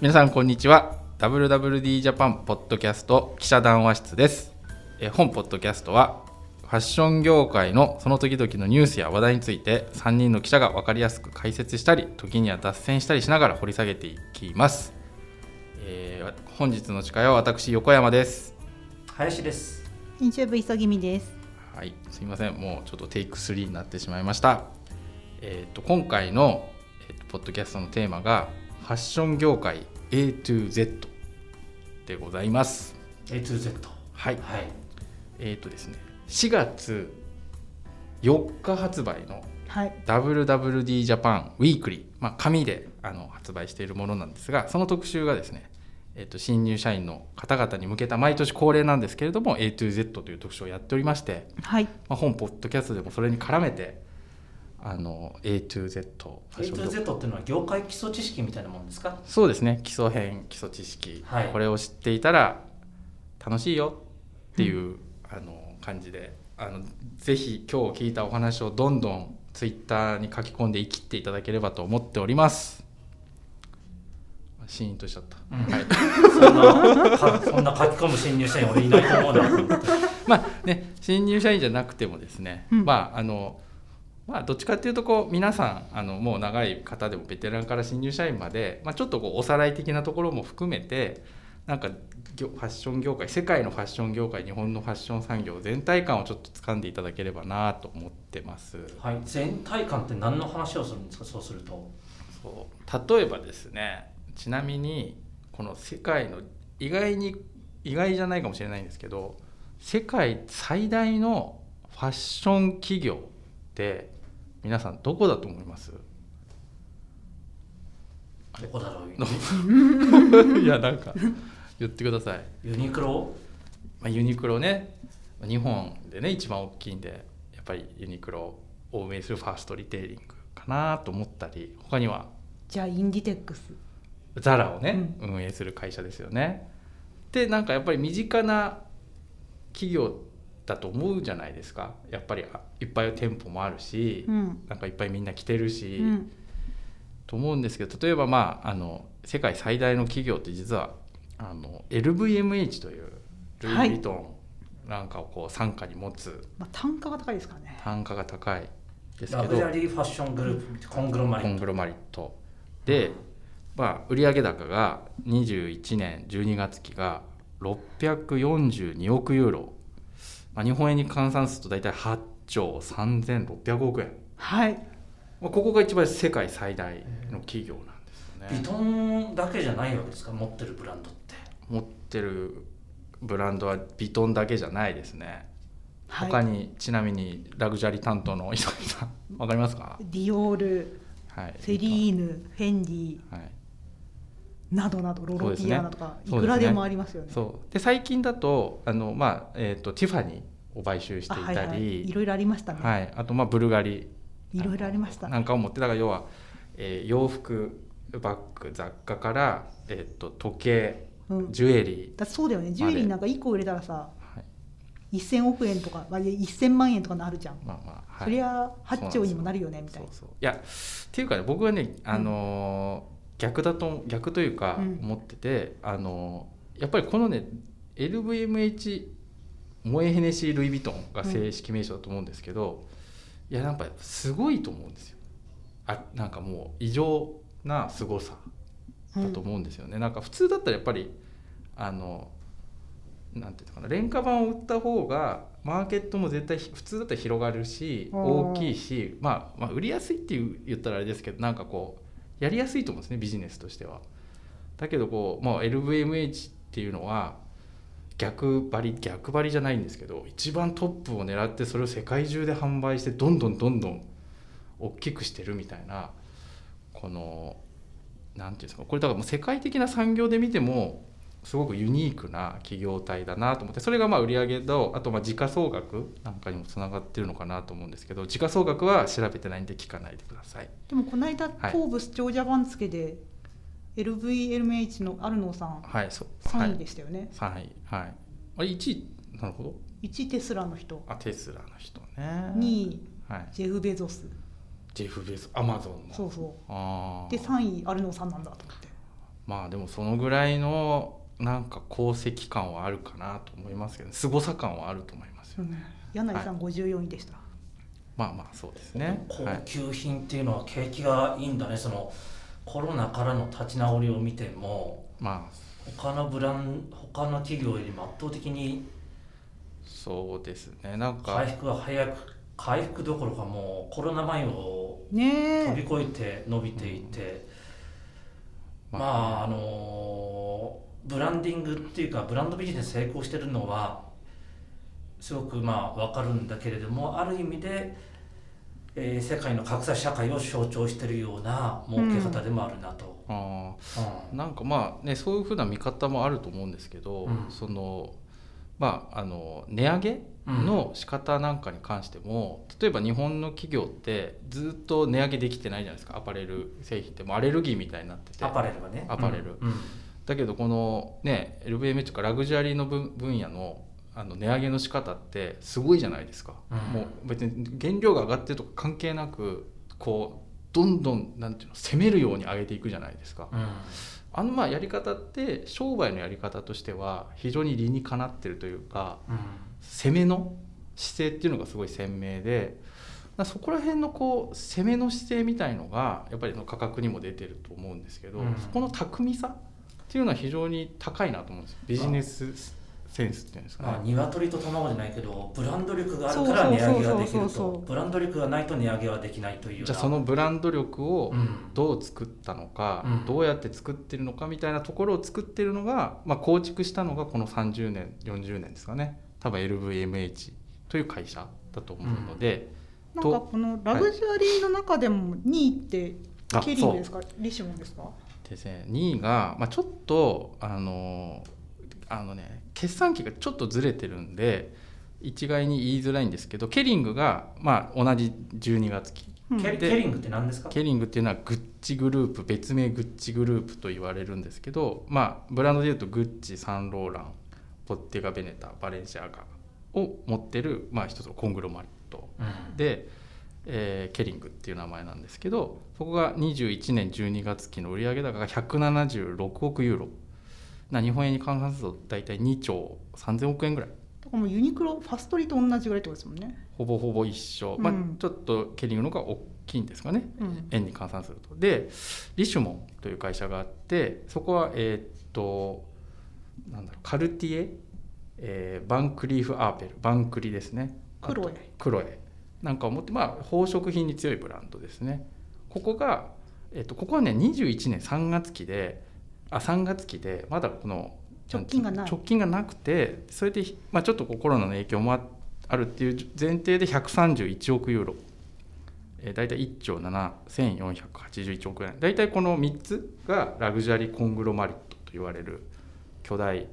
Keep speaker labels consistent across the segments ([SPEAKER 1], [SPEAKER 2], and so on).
[SPEAKER 1] 皆さんこんにちは。WWD ジャパンポッドキャスト記者談話室です。え本ポッドキャストはファッション業界のその時々のニュースや話題について3人の記者が分かりやすく解説したり時には脱線したりしながら掘り下げていきます、えー本日の司会は私横山です。
[SPEAKER 2] 林です。
[SPEAKER 3] 編集部急ぎみです。
[SPEAKER 1] はいすいません。もうちょっとテイク3になってしまいました。えっ、と今回の、えーとポッドキャストのテーマがファッション業界 A to Z でございます
[SPEAKER 2] A to Z。
[SPEAKER 1] はい
[SPEAKER 2] はい。
[SPEAKER 1] えっ、とですね4月4日発売の
[SPEAKER 3] はい。
[SPEAKER 1] WWD ジャパンウィークリー、まあ、紙であの発売しているものなんですがその特集がですね、えっと新入社員の方々に向けた毎年恒例なんですけれども A to Z という特集をやっておりまして、
[SPEAKER 3] はい。
[SPEAKER 1] まあ、本ポッドキャストでもそれに絡めてあの A to Z
[SPEAKER 2] A to
[SPEAKER 1] 業
[SPEAKER 2] Z っていうのは業界基礎知識みたいなもんですか？
[SPEAKER 1] そうですね。基礎編基礎知識、
[SPEAKER 2] はい。
[SPEAKER 1] これを知っていたら楽しいよっていう、あの感じで。あのぜひ今日聞いたお話をどんどんツイッターに書き込んで生きっていただければと思っております。シーンとしちゃった、
[SPEAKER 2] うん。
[SPEAKER 1] はい、
[SPEAKER 2] そんなかそんな書き込む新入社員俺いないと思うな。
[SPEAKER 1] まあね新入社員じゃなくてもですね、
[SPEAKER 3] うん。
[SPEAKER 1] まああのまあどっちかっていうとこう皆さんあのもう長い方でもベテランから新入社員まで、まあ、ちょっとこうおさらい的なところも含めてなんか業ファッション業界世界のファッション業界日本のファッション産業全体感をちょっと掴んでいただければなと思ってます。
[SPEAKER 2] はい。全体感って何の話をするんですか？そうすると。
[SPEAKER 1] そう例えばですねちなみにこの世界の意外に意外じゃないかもしれないんですけど世界最大のファッション企業って皆さんどこだと思います？
[SPEAKER 2] どこだろう？
[SPEAKER 1] いやなんか言ってください、
[SPEAKER 2] ユニクロ？
[SPEAKER 1] まあ、ユニクロね。日本でね一番大きいんでやっぱりユニクロを運営するファーストリテイリングかなと思ったり他には？
[SPEAKER 3] じゃあインディテックス。
[SPEAKER 1] ザラをね、運営する会社ですよね。でなんかやっぱり身近な企業だと思うじゃないですかやっぱりあいっぱい店舗もあるし、
[SPEAKER 3] うん。
[SPEAKER 1] なんかいっぱいみんな来てるし、
[SPEAKER 3] うん。
[SPEAKER 1] と思うんですけど例えばまああの世界最大の企業って実はあの LVMH というルイ・ヴィトンなんかをこう傘下に持つ
[SPEAKER 3] まあ単価が高いですからね。
[SPEAKER 1] 単価が高いです
[SPEAKER 2] ラ
[SPEAKER 1] けど
[SPEAKER 2] グジュアリーファッショングループコングロマリット。
[SPEAKER 1] コングロマリットで、まあ、売上高が21年12月期が642億ユーロ、まあ、日本円に換算すると大体8兆3600億円、
[SPEAKER 3] はい。
[SPEAKER 1] まあ、ここが一番世界最大の企業なんですよね。
[SPEAKER 2] ビトンだけじゃないわけですか？持ってるブランドって。
[SPEAKER 1] 持ってるブランドはビトンだけじゃないですね、
[SPEAKER 3] はい。
[SPEAKER 1] 他にちなみにラグジュアリー担当の磯木さんわかりますか、
[SPEAKER 3] ディオール、
[SPEAKER 1] はい、
[SPEAKER 3] セリーヌ、フェンディ。
[SPEAKER 1] はい
[SPEAKER 3] などなどロロピアナとか、いくらでもありますよね。
[SPEAKER 1] そうで最近だとあの、まあえー、とティファニーを買収していた
[SPEAKER 3] あはいはい。い
[SPEAKER 1] り
[SPEAKER 3] ろいろありましたね。
[SPEAKER 1] はいあとまあブルガリ
[SPEAKER 3] いろいろありました。
[SPEAKER 1] なんかを持ってだから要は、えー洋服バッグ雑貨から、えー、と時計
[SPEAKER 3] うん。
[SPEAKER 1] ジュエリ
[SPEAKER 3] だってそうだよね。ジュエリーなんか一個売れたらさ、
[SPEAKER 1] ー、はい
[SPEAKER 3] 1000億円とか、まあ、1000万円とかなるじゃん。
[SPEAKER 1] まあまあはい、
[SPEAKER 3] そりゃ8兆にもなるよねみたいな
[SPEAKER 1] そうそういやっていうかね僕はね、あのー逆だと逆というか
[SPEAKER 3] うん。
[SPEAKER 1] 思ってて、あのーやっぱりこのね LVMH モエヘネシー・ルイ・ヴィトンが正式名称だと思うんですけど、いやなんかすごいと思うんですよ。あなんかもう異常なすごさだと思うんですよね、なんか普通だったらやっぱりあのなんていうのかな廉価版を売った方がマーケットも絶対普通だったら広がるし
[SPEAKER 3] うん。
[SPEAKER 1] 大きいし、まあ、まあ売りやすいって言ったらあれですけどなんかこうやりやすいと思うんですねビジネスとしては。だけどこう、まあ、LVMH っていうのは逆張り逆張りじゃないんですけど一番トップを狙ってそれを世界中で販売してどんどんどんどん大きくしてるみたいなこの何て言うんですかこれだからもう世界的な産業で見てもすごくユニークな企業体だなと思ってそれがまあ売上とあとまあ時価総額なんかにもつながってるのかなと思うんですけど時価総額は調べてないんで聞かないでください。
[SPEAKER 3] でもこの間、
[SPEAKER 1] はい
[SPEAKER 3] フォーブス長者番付で LVMH のアルノーさん
[SPEAKER 1] はいそう。
[SPEAKER 3] 3位でしたよね、
[SPEAKER 1] 3位はい。あれ1位なるほど。
[SPEAKER 3] 1テスラの人。
[SPEAKER 1] あテスラの人ね。
[SPEAKER 3] 2位
[SPEAKER 1] はい、
[SPEAKER 3] ジェフ・ベゾス。
[SPEAKER 1] ジェフ・ベゾアマゾンの。
[SPEAKER 3] そうそう。で3位アルノーさんなんだと思って。
[SPEAKER 1] まあでもそのぐらいのなんか功績感はあるかなと思いますけど凄さ感はあると思いますよ。ね、
[SPEAKER 3] 柳井さん54位でした、
[SPEAKER 1] まあまあそうですね。
[SPEAKER 2] 高
[SPEAKER 1] はい、
[SPEAKER 2] 級品っていうのは景気がいいんだね。そのコロナからの立ち直りを見ても
[SPEAKER 1] まあ。
[SPEAKER 2] 他のブラン他の企業よりも圧倒的に
[SPEAKER 1] そうですね。なんか。
[SPEAKER 2] 回復が早く回復どころかもうコロナ前を
[SPEAKER 3] ね
[SPEAKER 2] 飛び
[SPEAKER 3] え
[SPEAKER 2] 越えて伸びていて、
[SPEAKER 1] ま
[SPEAKER 2] まああのブランディングっていうかブランドビジネス成功してるのはすごくまあ分かるんだけれどもある意味で、えー世界の格差社会を象徴してるような儲け方でもあるなと。
[SPEAKER 1] あ
[SPEAKER 2] うん。
[SPEAKER 1] ーなんかまあねそういうふうな見方もあると思うんですけど、
[SPEAKER 2] うん。
[SPEAKER 1] そのまああの値上げの仕方なんかに関しても、例えば日本の企業ってずっと値上げできてないじゃないですか。アパレル製品ってもうアレルギーみたいになってて。
[SPEAKER 2] アパレルはね。
[SPEAKER 1] アパレル。
[SPEAKER 2] うん。うん
[SPEAKER 1] だけどこのね LVMH とかラグジュアリーの分分野のあの値上げの仕方ってすごいじゃないですか、
[SPEAKER 2] うん。
[SPEAKER 1] もう別に原料が上がってるとか関係なくこうどんどんなんていうの攻めるように上げていくじゃないですか、
[SPEAKER 2] うん。
[SPEAKER 1] あのまあやり方って商売のやり方としては非常に理にかなってるというか
[SPEAKER 2] うん。
[SPEAKER 1] 攻めの姿勢っていうのがすごい鮮明でそこら辺のこう攻めの姿勢みたいのがやっぱりその価格にも出てると思うんですけど、
[SPEAKER 2] うん。
[SPEAKER 1] そこの巧みさっていうのは非常に高いなと思うんです。よビジネスセンスっていうんですかね。
[SPEAKER 2] まあ、鶏と卵じゃないけどブランド力がある
[SPEAKER 3] そう
[SPEAKER 2] から値上げができ
[SPEAKER 3] そう
[SPEAKER 2] る
[SPEAKER 3] そう。そうそう
[SPEAKER 2] と。ブランド力がないと値上げはできないという
[SPEAKER 1] じゃあそのブランド力を
[SPEAKER 2] うん。
[SPEAKER 1] どう作ったのか、
[SPEAKER 2] うん。
[SPEAKER 1] どうやって作ってるのかみたいなところを作ってるのが、まあ、構築したのがこの30年40年ですかね。多分 LVMH という会社だと思うので、
[SPEAKER 3] なんかこのラグジュアリーの中でも2位って
[SPEAKER 1] あ
[SPEAKER 3] ケリングですか？リシモンですか？
[SPEAKER 1] ですね。2位が、まあ、ちょっとあのあのね決算期がちょっとずれてるんで一概に言いづらいんですけどケリングが、まあ、同じ12月期
[SPEAKER 3] うん。
[SPEAKER 1] で
[SPEAKER 2] ケケリングって何ですか？
[SPEAKER 1] ケリングっていうのはグッチグループ別名グッチグループと言われるんですけどまあブランドでいうとグッチサンローランボッテガ・ベネタバレンシアガを持ってる、まあ、一つのコングロマリット。
[SPEAKER 2] うん。
[SPEAKER 1] で、えーケリングっていう名前なんですけどそこが21年12月期の売上高が176億ユーロ。な日本円に換算すると大体2兆3000億円ぐらい。
[SPEAKER 3] だからもうユニクロファストリーと同じぐらいってことですもんね、
[SPEAKER 1] ほぼほぼ一緒、まあ
[SPEAKER 3] うん、
[SPEAKER 1] ちょっとケリングの方が大きいんですかね。
[SPEAKER 3] うん、
[SPEAKER 1] 円に換算すると。でリシュモンという会社があってそこはえーっとなんだろうカルティエ、えーバンクリーフ・アーペル。バンクリですね。
[SPEAKER 3] クロエ。
[SPEAKER 1] クロエなんかを持ってまあ宝飾品に強いブランドですね。ここが、えーっとここはね21年3月期であ3月期でまだこの
[SPEAKER 3] 直近がない。
[SPEAKER 1] 直近がなくてそれで、まあ、ちょっとこうコロナの影響もああるっていう前提で131億ユーロ。えー、大体1兆7481億円。大体この3つがラグジュアリーコングロマリットと言われる巨大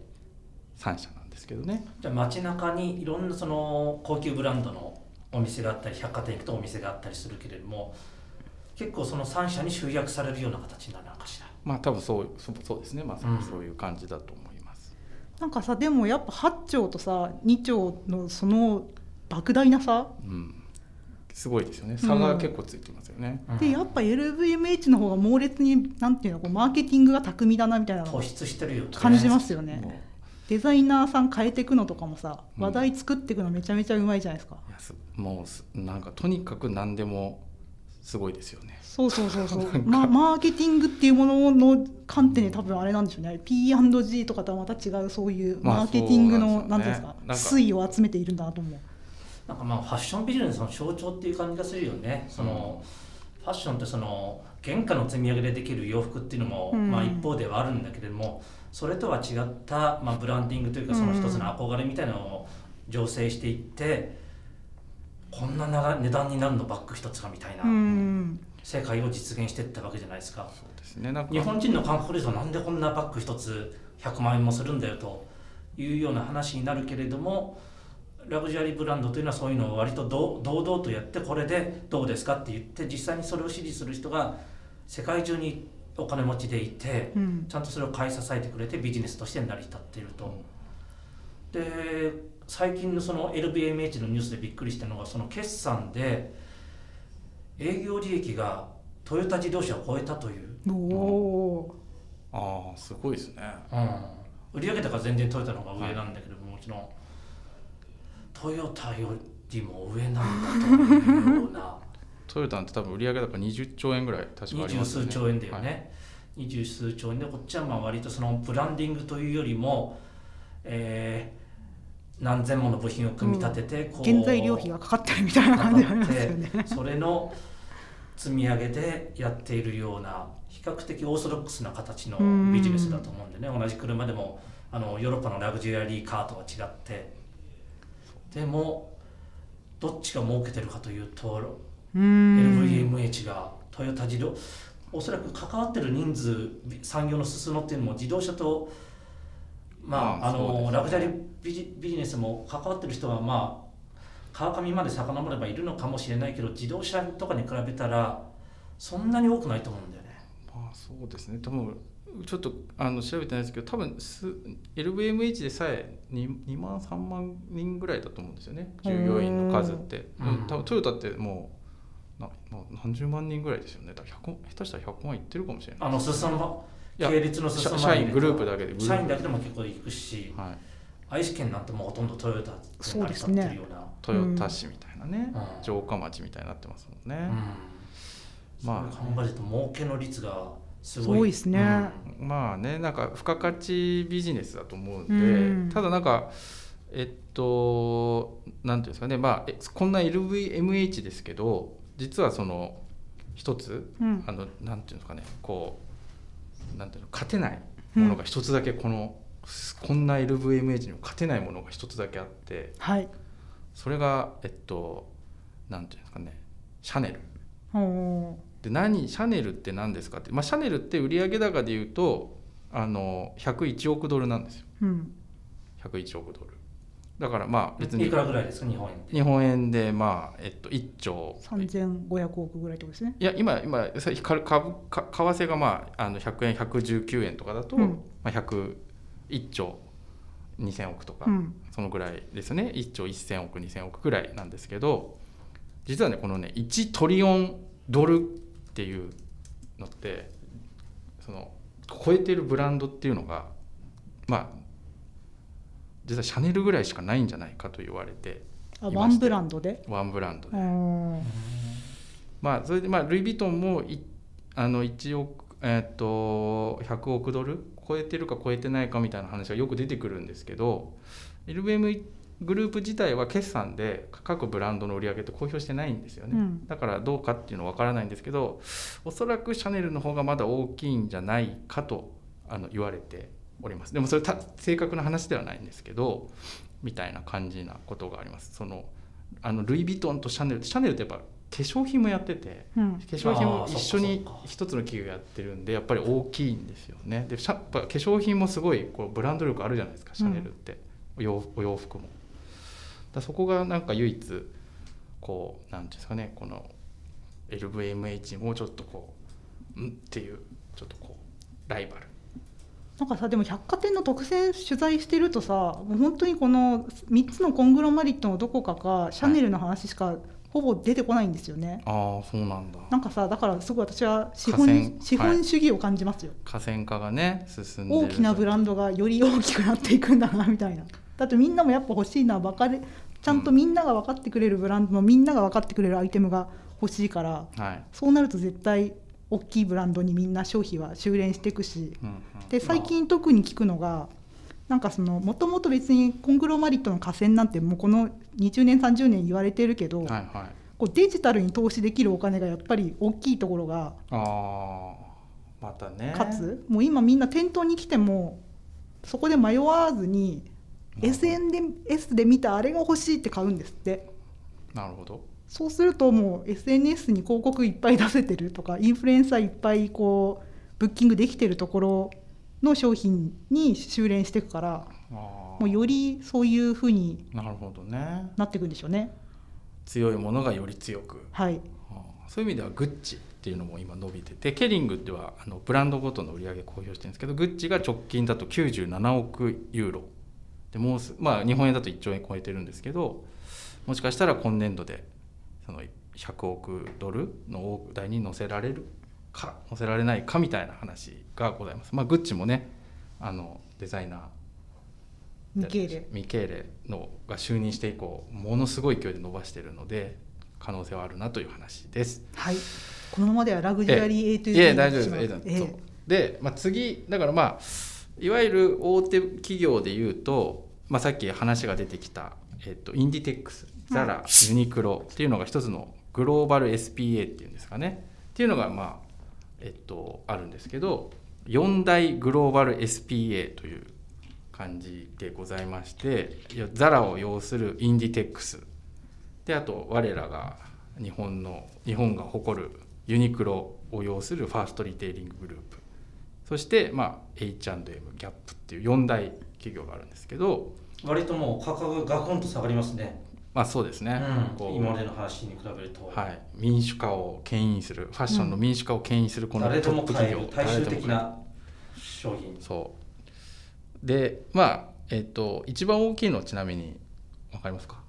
[SPEAKER 1] 3社なんですけどね。
[SPEAKER 2] じゃあ街中にいろんなその高級ブランドのお店があったり百貨店行くとお店があったりするけれども結構その3社に集約されるような形になるのかしら。
[SPEAKER 1] まあ多分そうそうそうですね。まさ
[SPEAKER 2] うん
[SPEAKER 1] にそういう感じだと思います、
[SPEAKER 3] なんかさでもやっぱ8兆とさ2兆のその莫大な差
[SPEAKER 1] うん、すごいですよね。差が結構ついてますよね、
[SPEAKER 2] うん。
[SPEAKER 3] でやっぱ LVMH の方が猛烈になんていうのこうマーケティングが巧みだなみたいなの
[SPEAKER 2] 突出してるよね
[SPEAKER 3] 感じますよねデザイナーさん変えていくのとかもさ
[SPEAKER 1] うん。
[SPEAKER 3] 話題作っていくのめちゃめちゃうまいじゃないですか、
[SPEAKER 1] いやすもうすなんかとにかく何でもすごいですよね。
[SPEAKER 3] そうそうそうそう。まマーケティングっていうものの観点で多分あれなんでしょうね。P&G とかとはまた違うそういう
[SPEAKER 1] まあ
[SPEAKER 3] マーケティングの、
[SPEAKER 1] そうな
[SPEAKER 3] なんていうんですか推移を集めているんだなと思う。
[SPEAKER 2] なんかまあファッションビジネスの象徴っていう感じがするよね。その、ファッションってその原価の積み上げでできる洋服っていうのも、
[SPEAKER 3] うん。
[SPEAKER 2] まあ、一方ではあるんだけれどもそれとは違った、まあ、ブランディングというかその一つの憧れみたいなのを醸成していって、こんな長値段になるのバッグ一つがみたいな、
[SPEAKER 3] うん。
[SPEAKER 2] 世界を実現していったわけじゃないですか。
[SPEAKER 1] そうですね。なんか。
[SPEAKER 2] 日本人の観光リゾなんでこんなバッグ一つ100万円もするんだよというような話になるけれどもラグジュアリーブランドというのはそういうのを割と堂堂々とやってこれでどうですかって言って実際にそれを支持する人が世界中にお金持ちでいて
[SPEAKER 3] うん。
[SPEAKER 2] ちゃんとそれを買い支えてくれてビジネスとして成り立っていると。で最近のその LVMH のニュースでびっくりしたのがその決算で営業利益がトヨタ自動車を超えたという。
[SPEAKER 3] おお
[SPEAKER 1] ああすごいですね。
[SPEAKER 2] うん、売上高は全然トヨタの方が上なんだけど、もちろんトヨタよりも上なんだというような
[SPEAKER 1] トヨタって多分売上高20兆円ぐらい確かあり
[SPEAKER 2] 二十
[SPEAKER 1] ますよね。
[SPEAKER 2] 数兆円だよ
[SPEAKER 1] はい。
[SPEAKER 2] ね、二十数兆円でこっちはまあ割とそのブランディングというよりも、えー何千もの部品を組み立ててこう
[SPEAKER 3] 原材料費がかかってるみたいな感じがありますよね。
[SPEAKER 2] それの積み上げでやっているような比較的オーソドックスな形のビジネスだと思うんでね。同じ車でもあのヨーロッパのラグジュアリーカーとは違って。でもどっちが儲けてるかというと LVMH がトヨタ自動おそらく関わってる人数産業の裾野っていうのも自動車とまああ
[SPEAKER 1] まあそうですね。
[SPEAKER 2] のラグジュアリービジビジネスも関わってる人はまあ川上まで遡ればいるのかもしれないけど自動車とかに比べたらそんなに多くないと思うんだよね。
[SPEAKER 1] まあそうですね。多分ちょっとあの調べてないですけど多分す LVMH でさえ 2, 2万3万人ぐらいだと思うんですよね。従業員の数って、
[SPEAKER 2] うん
[SPEAKER 1] うん。多分トヨタってもうなな何十万人ぐらいですよね。だから100下手したら100万いってるかもしれない。
[SPEAKER 2] あの裾野
[SPEAKER 1] いや
[SPEAKER 2] 系列の裾野
[SPEAKER 1] 社社員グループだけで
[SPEAKER 2] 社員だけでも結構行くし
[SPEAKER 1] はい、
[SPEAKER 2] 愛知県なんてもうほとんどトヨタ
[SPEAKER 3] そうですね。
[SPEAKER 2] 成り立ってるような。
[SPEAKER 1] 豊田市みたいなね、
[SPEAKER 2] うん。
[SPEAKER 1] 城下町みたいになってますもんね、
[SPEAKER 2] うん、
[SPEAKER 1] まあ。
[SPEAKER 2] まあ考えると儲けの率がすごい。
[SPEAKER 3] すごいですね。
[SPEAKER 1] まあねなんか付加価値ビジネスだと思うんで、
[SPEAKER 3] うん。
[SPEAKER 1] ただなんかえっとなんていうんですかね。まあえこんな LVMH ですけど実はその一つ
[SPEAKER 3] うん。
[SPEAKER 1] あのなんていうんですかねこうなんていうの勝てないものが一つだけこの、こんな LVMH にも勝てないものが一つだけあって
[SPEAKER 3] はい。
[SPEAKER 1] それがえっとなんていうんですかねシャネル。で何シャネルって何ですかって、まあ、シャネルって売上高でいうとあの101億ドルなんですよ。
[SPEAKER 3] うん。
[SPEAKER 1] 101億ドルだからまあ別に
[SPEAKER 2] いくらぐらいですか？日本円で。
[SPEAKER 1] 日本円でまあ、えっと、1兆。
[SPEAKER 3] 3500億ぐらいってことですね。
[SPEAKER 1] いや今今さ株株か為替がまああの100円119円とかだと、
[SPEAKER 3] うん。
[SPEAKER 1] まあ、101兆2000億とか、
[SPEAKER 3] うん。
[SPEAKER 1] そのぐらいですね。1兆1000億2000億ぐらいなんですけど実はねこのね1トリオンドルっていうのってその超えてるブランドっていうのがまあ実はシャネルぐらいしかないんじゃないかと言われて
[SPEAKER 3] ワンブランドで？
[SPEAKER 1] ワンブランドで。まあそれでまあルイ・ヴィトンもいあの1億えっと100億ドル？超えてるか超えてないかみたいな話がよく出てくるんですけど LVM グループ自体は決算で各ブランドの売り上げって公表してないんですよね、
[SPEAKER 3] うん。
[SPEAKER 1] だからどうかっていうのは分からないんですけどおそらくシャネルの方がまだ大きいんじゃないかとあの言われております。でもそれた正確な話ではないんですけどみたいな感じなことがあります。そのあのルイ・ヴィトンとシャネル。シャネルってやっぱ化粧品もやってて
[SPEAKER 3] うん。
[SPEAKER 1] 化粧品も一緒に一つの企業やってるんでやっぱり大きいんですよね。でシャやっぱ化粧品もすごいこうブランド力あるじゃないですかシャネルって、お洋お洋服も。だそこがなんか唯一こうなんていうんですかねこの LVMH もちょっとこううんっていうちょっとこうライバル
[SPEAKER 3] なんかさでも百貨店の特選取材してるとさもう本当にこの3つのコングロマリットのどこかかシャネルの話しかほぼ出てこないんですよね。
[SPEAKER 1] ああそうなんだ。
[SPEAKER 3] なんかさだからすごい私は資本資本主義を感じますよ、
[SPEAKER 1] 河川化がね進んでる。
[SPEAKER 3] 大きなブランドがより大きくなっていくんだなみたいな。だってみんなもやっぱ欲しいのは分かれちゃんとみんなが分かってくれるブランドのみんなが分かってくれるアイテムが欲しいから
[SPEAKER 1] はい、
[SPEAKER 3] そうなると絶対大きいブランドにみんな消費は修練していくしで最近特に聞くのがなんかそのもともと別にコングロマリットの河川なんてもうこの20年30年言われてるけど、
[SPEAKER 1] はいはい。
[SPEAKER 3] こうデジタルに投資できるお金がやっぱり大きいところが
[SPEAKER 1] ああまたね。
[SPEAKER 3] かつ。もう今みんな店頭に来てもそこで迷わずに SNS で見たあれが欲しいって買うんですって。
[SPEAKER 1] なるほど
[SPEAKER 3] そうするともう SNS に広告いっぱい出せてるとかインフルエンサーいっぱいこうブッキングできてるところの商品に修練していくから
[SPEAKER 1] あ
[SPEAKER 3] もうよりそういう風に
[SPEAKER 1] あなるほどね。
[SPEAKER 3] なっていくんでしょうね。
[SPEAKER 1] 強いものがより強く。
[SPEAKER 3] はい。
[SPEAKER 1] そういう意味ではグッチっていうのも今伸びててケリングではあのブランドごとの売り上げ公表してるんですけどグッチが直近だと97億ユーロ。でもうすまあ日本円だと1兆円超えてるんですけどもしかしたら今年度でその100億ドルの大台に乗せられるか載せられないかみたいな話がございます。まあ、グッチもねあのデザイナー
[SPEAKER 3] ミケーレ。
[SPEAKER 1] ミケーレのが就任して以降ものすごい勢いで伸ばしているので可能性はあるなという話です。
[SPEAKER 3] はい。このままではラグジュアリー A という
[SPEAKER 1] いや大丈夫です。
[SPEAKER 3] になってしまう。
[SPEAKER 1] えそう。で、まあ、次だからまあいわゆる大手企業でいうと、まあ、さっき話が出てきた、えっと、インディテックスザラ、ユニクロっていうのが一つのグローバル SPA っていうんですかね。っていうのがまあえっとあるんですけど4大グローバル SPA という感じでございましてザラを要するインディテックス。であと我らが日本の日本が誇るユニクロを要するファーストリテイリンググループ。そして、まあ、H&M ギャップっていう4大企業があるんですけど
[SPEAKER 2] 割ともう価格がガクンと下がりますね、
[SPEAKER 1] まあそうですね、
[SPEAKER 2] うん、
[SPEAKER 1] こう。
[SPEAKER 2] 今までの話に比べると、
[SPEAKER 1] はい、民主化を牽引する。ファッションの民主化を牽引するこのトッ
[SPEAKER 2] も
[SPEAKER 1] プ企業。
[SPEAKER 2] 買える大衆
[SPEAKER 1] 誰でも買える
[SPEAKER 2] 的な商品。
[SPEAKER 1] そう。でまあえっ、と一番大きいのはちなみに分かりますか？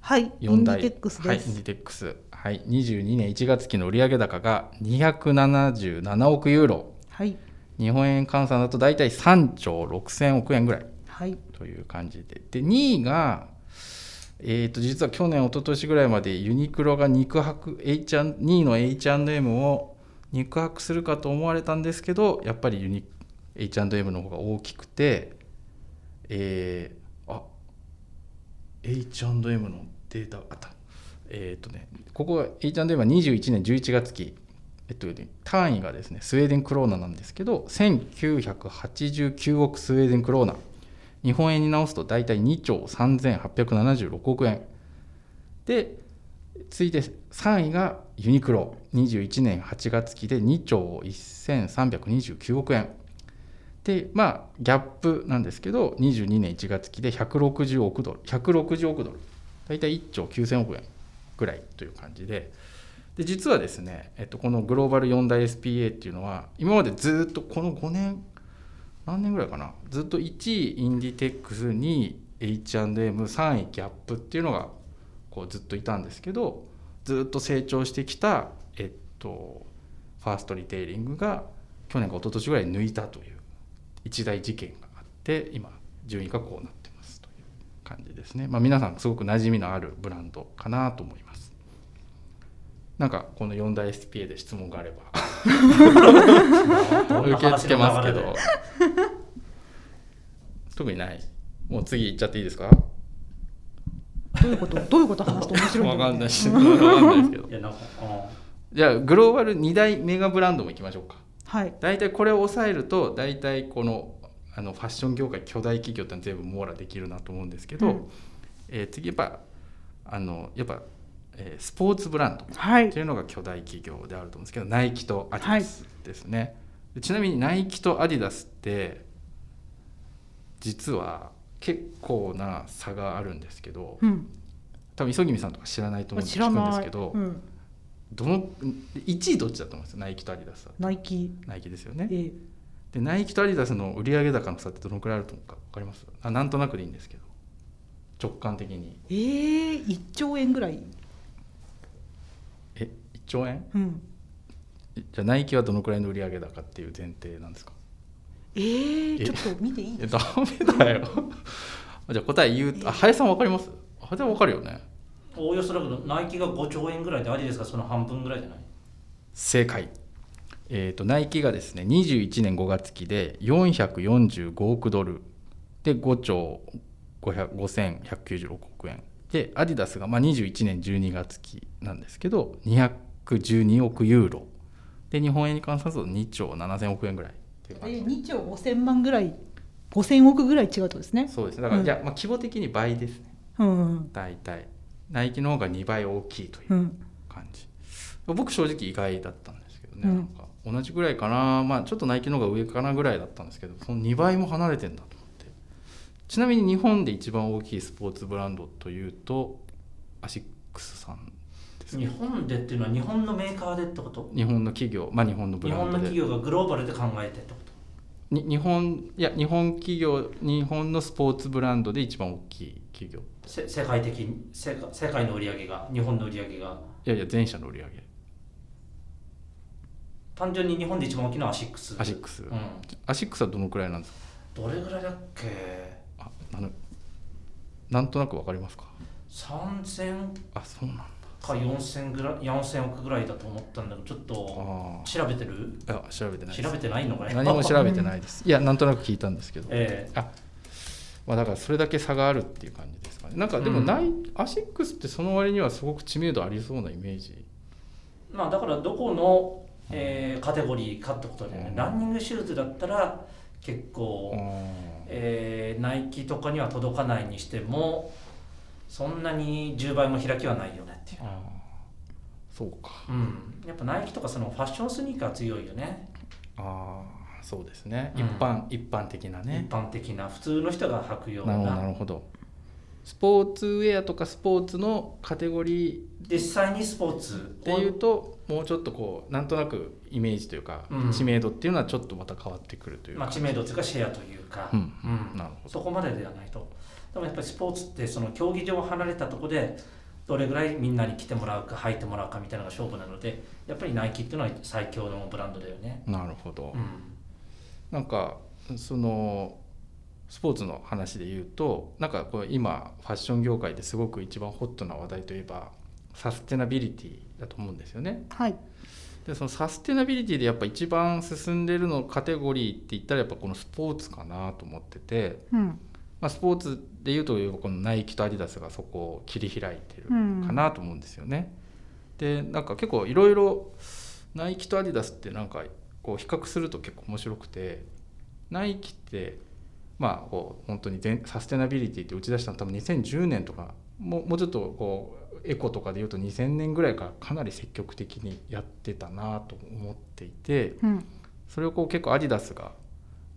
[SPEAKER 3] はい。イン
[SPEAKER 1] 4大
[SPEAKER 3] ディテックス
[SPEAKER 1] はい、イン
[SPEAKER 3] です、
[SPEAKER 1] ディテックス。はい。22年1月期の売上高が277億ユーロ。
[SPEAKER 3] はい。
[SPEAKER 1] 日本円換算だと大体3兆6000億円ぐらい。
[SPEAKER 3] はい。
[SPEAKER 1] という感じで。で2位がえー、と実は去年一昨年ぐらいまでユニクロが肉薄 H 2位の H&M を肉薄するかと思われたんですけどやっぱりユニ H&M の方が大きくてえー、あ H&M のデータあった。えっ、とねここ H&M は21年11月期。えっと、単位がですねスウェーデンクローナなんですけど1989億スウェーデンクローナ。日本円に直すと大体2兆3876億円。で続いて3位がユニクロ。21年8月期で2兆1329億円。でまあギャップなんですけど22年1月期で160億ドル。160億ドル。大体1兆9000億円ぐらいという感じで。で実はですね、えっと、このグローバル4大 SPA っていうのは今までずっとこの5年何年ぐらいかな？ずっと1位インディテックス2位 H&M3 位ギャップっていうのがこうずっといたんですけどずっと成長してきた、えっと、ファーストリテイリングが去年か一昨年ぐらいに抜いたという一大事件があって今順位がこうなってますという感じですね、まあ、皆さんすごく馴染みのあるブランドかなと思います。なんかこの4大 SPA で質問があれば。受け付けますけど特にない。もう次行っちゃっていいですか？
[SPEAKER 3] どういうこと？どういうこと話すと面白い
[SPEAKER 1] わかんないし。わかんないですけど。
[SPEAKER 2] いやなんか、
[SPEAKER 1] じゃあグローバル2大メガブランドも行きましょうか。
[SPEAKER 3] はい。
[SPEAKER 1] 大体これを抑えると大体このあのファッション業界巨大企業ってのは全部網羅できるなと思うんですけど、
[SPEAKER 3] うん。
[SPEAKER 1] えー次やっぱあのやっぱ、えースポーツブランド
[SPEAKER 3] はい。
[SPEAKER 1] っていうのが巨大企業であると思うんですけどナイキとアディダスですね、でちなみにナイキとアディダスって実は結構な差があるんですけど
[SPEAKER 3] うん。
[SPEAKER 1] 多分磯君さんとか知らないと思うんですけど、
[SPEAKER 3] うん、
[SPEAKER 1] どの1位どっちだと思いますナイキとアディダスは。
[SPEAKER 3] ナイキ。
[SPEAKER 1] ナイキですよね。
[SPEAKER 3] え
[SPEAKER 1] でナイキとアディダスの売上高の差ってどのくらいあると思うか分かります？あなんとなくでいいんですけど。直感的に。
[SPEAKER 3] えー、1兆円ぐらい。
[SPEAKER 1] え1兆円？
[SPEAKER 3] うん。
[SPEAKER 1] じゃあナイキはどのくらいの売上高っていう前提なんですか？
[SPEAKER 3] えー、
[SPEAKER 1] え
[SPEAKER 3] ちょっと見ていい？
[SPEAKER 1] えダメだよ。じゃあ答え言うとあ林さん分かります？あでも分かるよね？
[SPEAKER 2] おおよそだけどナイキが5兆円ぐらいでアディですがその半分ぐらいじゃない？
[SPEAKER 1] 正解。えー、とナイキがですね21年5月期で445億ドルで5兆500 5196億円。でアディダスがまあ21年12月期なんですけど212億ユーロ。で日本円に換算すると2兆7000億円ぐらいっていう
[SPEAKER 3] え
[SPEAKER 1] 感じ。で
[SPEAKER 3] 2兆5000万ぐらい5000億ぐらい違うとですね。
[SPEAKER 1] そうです。ねだから、
[SPEAKER 3] うん。
[SPEAKER 1] じゃあまあ規模的に倍ですね。
[SPEAKER 3] うん
[SPEAKER 1] 大体。ナイキの方が2倍大きいといううん。感じ、僕正直意外だったんですけどね、
[SPEAKER 3] うん。
[SPEAKER 1] なんか。同じぐらいかな。まあちょっとナイキの方が上かなぐらいだったんですけどその2倍も離れてんだと思って。ちなみに日本で一番大きいスポーツブランドというとアシックスさん
[SPEAKER 2] 日
[SPEAKER 1] ね。
[SPEAKER 2] 本でっていうのは日本のメーカーでってこと？
[SPEAKER 1] 日本の企業まあ日本のブ
[SPEAKER 2] 日本の
[SPEAKER 1] ランドで。
[SPEAKER 2] 企業がグローバルで考えてってこと？
[SPEAKER 1] に日本いや日本企業日本のスポーツブランドで一番大きい企業。
[SPEAKER 2] せ世界的に世界世界の売り上げが日本の売り上げが。
[SPEAKER 1] いやいや全社の売り上げ。
[SPEAKER 2] 単純に日本で一番大きいのはアシックス。
[SPEAKER 1] アシックス、
[SPEAKER 2] うん、
[SPEAKER 1] アシックスはどのくらいなんですか？
[SPEAKER 2] どれぐらいだっけ？
[SPEAKER 1] あなのなんとなくわかりますか
[SPEAKER 2] ？3000
[SPEAKER 1] あそうなんだ
[SPEAKER 2] か4000ぐらい4000億ぐらいだと思ったんだけどちょっと
[SPEAKER 1] あ
[SPEAKER 2] 調べてる？
[SPEAKER 1] あいや調べてない
[SPEAKER 2] 調べてないのかね
[SPEAKER 1] 何も調べてないです。いやなんとなく聞いたんですけど、
[SPEAKER 2] え
[SPEAKER 1] あまあだからそれだけ差があるっていう感じですかね。なんかでも
[SPEAKER 2] うん
[SPEAKER 1] ない、アシックスってその割にはすごく知名度ありそうなイメージ。
[SPEAKER 2] えまあだからどこの、えーカテゴリーかってことでね、
[SPEAKER 1] うん。
[SPEAKER 2] ランニングシューズだったら結構、えーナイキとかには届かないにしてもそんなに10倍も開きはないよねっていう、
[SPEAKER 1] そうか。
[SPEAKER 2] うん、やっぱナイキとかそのファッションスニーカー強いよね。
[SPEAKER 1] ああそうですね、
[SPEAKER 2] うん。
[SPEAKER 1] 一般一般的なね。
[SPEAKER 2] 一般的な普通の人が履くよう
[SPEAKER 1] な。
[SPEAKER 2] な
[SPEAKER 1] なるほど。スポーツウェアとかスポーツのカテゴリー。
[SPEAKER 2] 実際にスポーツ。
[SPEAKER 1] っていうともうちょっとこうなんとなくイメージというか、
[SPEAKER 2] うん。
[SPEAKER 1] 知名度っていうのはちょっとまた変わってくるというか、
[SPEAKER 2] まあ、知名度というかシェアというか、
[SPEAKER 1] うん。
[SPEAKER 2] うん。
[SPEAKER 1] なるほど。
[SPEAKER 2] そこまでではないとでもやっぱりスポーツってその競技場を離れたところでどれぐらいみんなに来てもらうか履いてもらうかみたいなのが勝負なのでやっぱりナイキっていうのは最強のブランドだよね、
[SPEAKER 1] なるほど、
[SPEAKER 2] うん。
[SPEAKER 1] なんかそのスポーツの話で言うとなんかこう今ファッション業界ですごく一番ホットな話題といえばサステナビリティだと思うんですよね。
[SPEAKER 3] はい。
[SPEAKER 1] でそのサステナビリティでやっぱ一番進んでるのカテゴリーって言ったらやっぱこのスポーツかなと思ってて、
[SPEAKER 3] うん
[SPEAKER 1] まあ、スポーツでいうとこのナイキとアディダスがそこを切り開いてる
[SPEAKER 3] うん
[SPEAKER 1] かなと思うんですよね。でなんか結構いろいろナイキとアディダスってなんかこう比較すると結構面白くてナイキってまあこう本当に全サステナビリティって打ち出したの多分2010年とかもうもうちょっとこうエコとかでいうと2000年ぐらいからかなり積極的にやってたなと思っていて
[SPEAKER 3] うん
[SPEAKER 1] それをこう結構アディダスが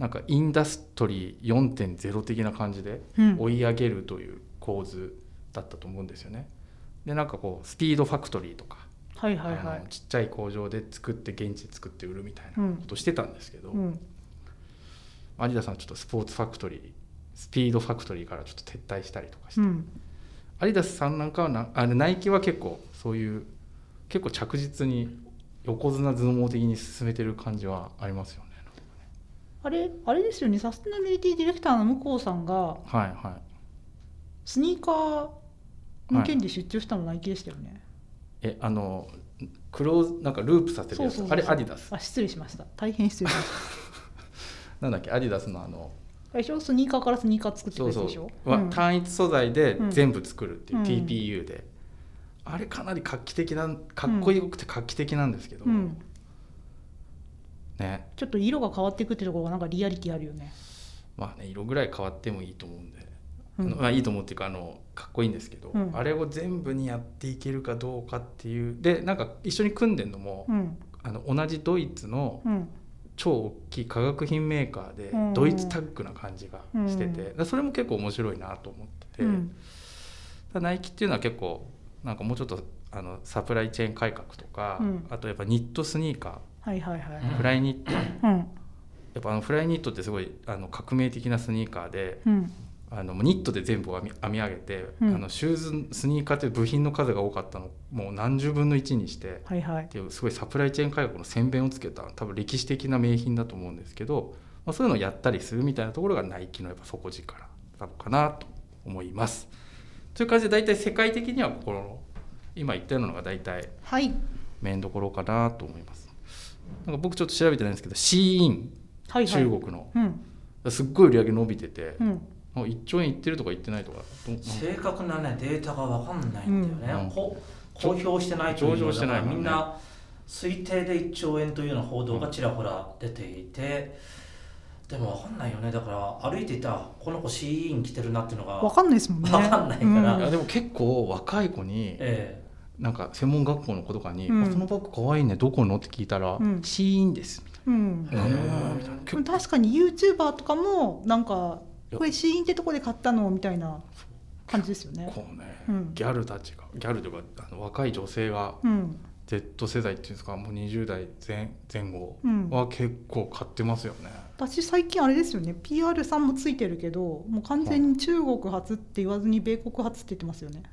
[SPEAKER 1] なんかインダストリー4.0的な感じで
[SPEAKER 3] うん
[SPEAKER 1] 追い上げるという構図だったと思うんですよね。でなんかこうスピードファクトリーとか、
[SPEAKER 3] はいはいは
[SPEAKER 1] あのちっちゃい工場で作って現地で作って売るみたい
[SPEAKER 3] い。う
[SPEAKER 1] なんことしてたんですけど、
[SPEAKER 3] うん
[SPEAKER 1] アディダスはちょっとスポーツファクトリースピードファクトリーからちょっと撤退したりとかして、
[SPEAKER 3] うん
[SPEAKER 1] アディダスさんなんかはなあナイキは結構そういう結構着実に横綱頭脳的に進めてる感じはありますよね。
[SPEAKER 3] あれあれですよね。サステナビリティディレクターの向こうさんが
[SPEAKER 1] はいはい。
[SPEAKER 3] スニーカーの件で出張したのナイキでしたよね。
[SPEAKER 1] えあのクローズなんかループさせるやつ。あれアディダス。
[SPEAKER 3] あ失礼しました。大変失礼しました。
[SPEAKER 1] なんだっけアディダスのあの
[SPEAKER 3] あれでしょ？スニーカーからスニーカー作って
[SPEAKER 1] そうそう
[SPEAKER 3] くれたでしょ？
[SPEAKER 1] は
[SPEAKER 3] うん。
[SPEAKER 1] 単一素材で
[SPEAKER 3] うん。
[SPEAKER 1] 全部作るっていう
[SPEAKER 3] うん。
[SPEAKER 1] TPU で、あれかなり画期的なかっこよくて画期的なんですけど、
[SPEAKER 3] うん
[SPEAKER 1] ね。
[SPEAKER 3] ちょっと色が変わっていくってところがなんかリアリティあるよね。
[SPEAKER 1] まあね色ぐらい変わってもいいと思うんで、
[SPEAKER 3] うん。
[SPEAKER 1] まあ、いいと思うっていうかあのかっこいいんですけど、
[SPEAKER 3] うん。
[SPEAKER 1] あれを全部にやっていけるかどうかっていうでなんか一緒に組んでるのも、
[SPEAKER 3] うん。
[SPEAKER 1] あの同じドイツの
[SPEAKER 3] うん。
[SPEAKER 1] 超大きい化学品メーカーで
[SPEAKER 3] うん。
[SPEAKER 1] ドイツタッグな感じがしてて、それも結構面白いなと思ってて、だナイキっていうのは結構なんかもうちょっとあのサプライチェーン改革とか、
[SPEAKER 3] うん。
[SPEAKER 1] あとやっぱニットスニーカ
[SPEAKER 3] はいはいはい。
[SPEAKER 1] ーフライニット、や
[SPEAKER 3] うん
[SPEAKER 1] っぱあのフライニットってすごいあの革命的なスニーカーで
[SPEAKER 3] うん
[SPEAKER 1] あのニットで全部編み編み上げて、
[SPEAKER 3] うん
[SPEAKER 1] あのシューズスニーカーっていう部品の数が多かったのをもう何十分の1にして
[SPEAKER 3] はいはい
[SPEAKER 1] っ。ていうすごいサプライチェーン改革の先鞭をつけた多分歴史的な名品だと思うんですけど、まあ、そういうのをやったりするみたいなところがナイキのやっぱ底力なのかなと思います。という感じで大体世界的にはこの今言ったようなのが大体
[SPEAKER 3] はい
[SPEAKER 1] メインどころかなと思います。なんか僕ちょっと調べてないんですけどシーイン
[SPEAKER 3] はいはい。
[SPEAKER 1] 中国の。
[SPEAKER 3] うん。
[SPEAKER 1] すっごい売り上げ伸びてて
[SPEAKER 3] うん。
[SPEAKER 1] もう1兆円いってるとか言ってないとかど
[SPEAKER 2] 正確なねデータが分かんないんだよね、
[SPEAKER 1] うん。
[SPEAKER 2] こ公表してないという
[SPEAKER 1] 上場してない
[SPEAKER 2] だか
[SPEAKER 1] ね。
[SPEAKER 2] みんな推定で1兆円というような報道がちらほら出ていて、でも分かんないよね。だから歩いていたこの子シーイン着てるなっていうのが
[SPEAKER 3] わかんないですもんね。
[SPEAKER 2] わかんないから。
[SPEAKER 1] いやでも結構若い子に
[SPEAKER 2] え
[SPEAKER 1] なんか専門学校の子とかに「
[SPEAKER 3] うん
[SPEAKER 1] あそのバッグかわいいねどこの?」って聞いたら
[SPEAKER 3] うん「
[SPEAKER 1] シーインです」みたい
[SPEAKER 3] うん。
[SPEAKER 1] な「
[SPEAKER 2] へー
[SPEAKER 1] へーみたいな結構
[SPEAKER 3] 確かに YouTuber とかもなんかこれシーインってとこで買ったの？みたいな感じですよね。
[SPEAKER 1] こうね、
[SPEAKER 3] うん
[SPEAKER 1] ギャルたちがギャルというかあの若い女性が
[SPEAKER 3] うん。
[SPEAKER 1] Z 世代っていうんですかもう20代前前後
[SPEAKER 3] うん。
[SPEAKER 1] は結構買ってますよね。
[SPEAKER 3] 私最近あれですよね PR さんもついてるけどもう完全に中国発って言わずに米国発って言ってますよね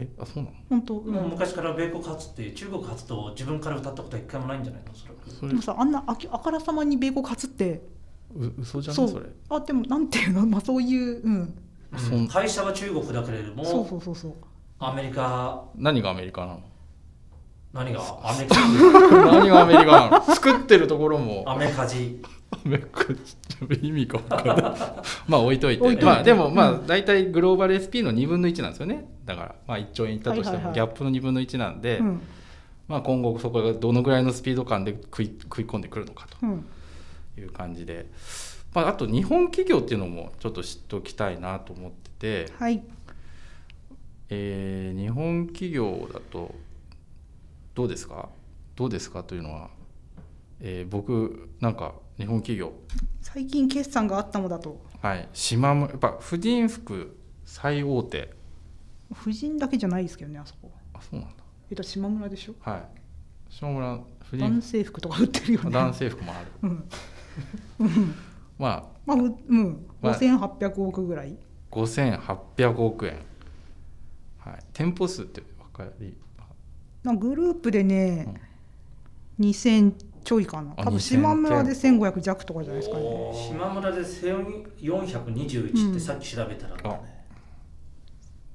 [SPEAKER 1] えあそうなの？
[SPEAKER 3] 本当、うん。
[SPEAKER 2] もう昔から米国発って中国発と自分から歌ったことは一回もないんじゃないの？それ
[SPEAKER 1] それ。
[SPEAKER 3] でもさあんなあきあからさまに米国初って
[SPEAKER 1] う嘘じゃ
[SPEAKER 3] そう
[SPEAKER 1] ない？それ。
[SPEAKER 3] あでもなんていうの？まあそういううん。
[SPEAKER 1] そん。
[SPEAKER 2] 会社は中国だけれども
[SPEAKER 3] そうそうそうそう。
[SPEAKER 2] アメリカ。
[SPEAKER 1] 何がアメリカなの？
[SPEAKER 2] 何が？アメリカ。
[SPEAKER 1] 何がアメリカなの？作ってるところも。
[SPEAKER 2] アメカジ。
[SPEAKER 1] アメリカ意味が分からない。まあ置いといて。
[SPEAKER 3] 置いといて。
[SPEAKER 1] まあでもまあ
[SPEAKER 3] うん
[SPEAKER 1] 大体グローバル SP の2分の1なんですよねだからまあ1兆円いったとしてもギャップの2分の1なんで、
[SPEAKER 3] うん。
[SPEAKER 1] まあ今後そこがどのぐらいのスピード感で食い食い込んでくるのか
[SPEAKER 3] うん。
[SPEAKER 1] という感じで、まあ、あと日本企業っていうのもちょっと知っておきたいなと思ってて、
[SPEAKER 3] はい。
[SPEAKER 1] えー日本企業だとどうですか？どうですかというのは、えー僕なんか日本企業。
[SPEAKER 3] 最近決算があったのだと。
[SPEAKER 1] はい。島村やっぱ婦人服最大手
[SPEAKER 3] 婦人だけじゃないですけどねあそこ。
[SPEAKER 1] あそうなんだ。
[SPEAKER 3] えっと島村でしょ？
[SPEAKER 1] はい。島村婦
[SPEAKER 3] 男
[SPEAKER 1] 人
[SPEAKER 3] 性服とか売ってるよね。
[SPEAKER 1] 男性服もある。
[SPEAKER 3] うん。うん。
[SPEAKER 1] ま
[SPEAKER 3] まあううん。
[SPEAKER 1] まあ。
[SPEAKER 3] 5800億ぐらい。
[SPEAKER 1] あ5800億円。はい。店舗数って分かり
[SPEAKER 3] なグループでね、2000ちょいかな。
[SPEAKER 1] あ
[SPEAKER 3] 多分
[SPEAKER 1] 2000
[SPEAKER 3] 島村で1500弱とかじゃないですかね。
[SPEAKER 2] 島村で1421ってさっき調べたら
[SPEAKER 1] あ
[SPEAKER 2] ね、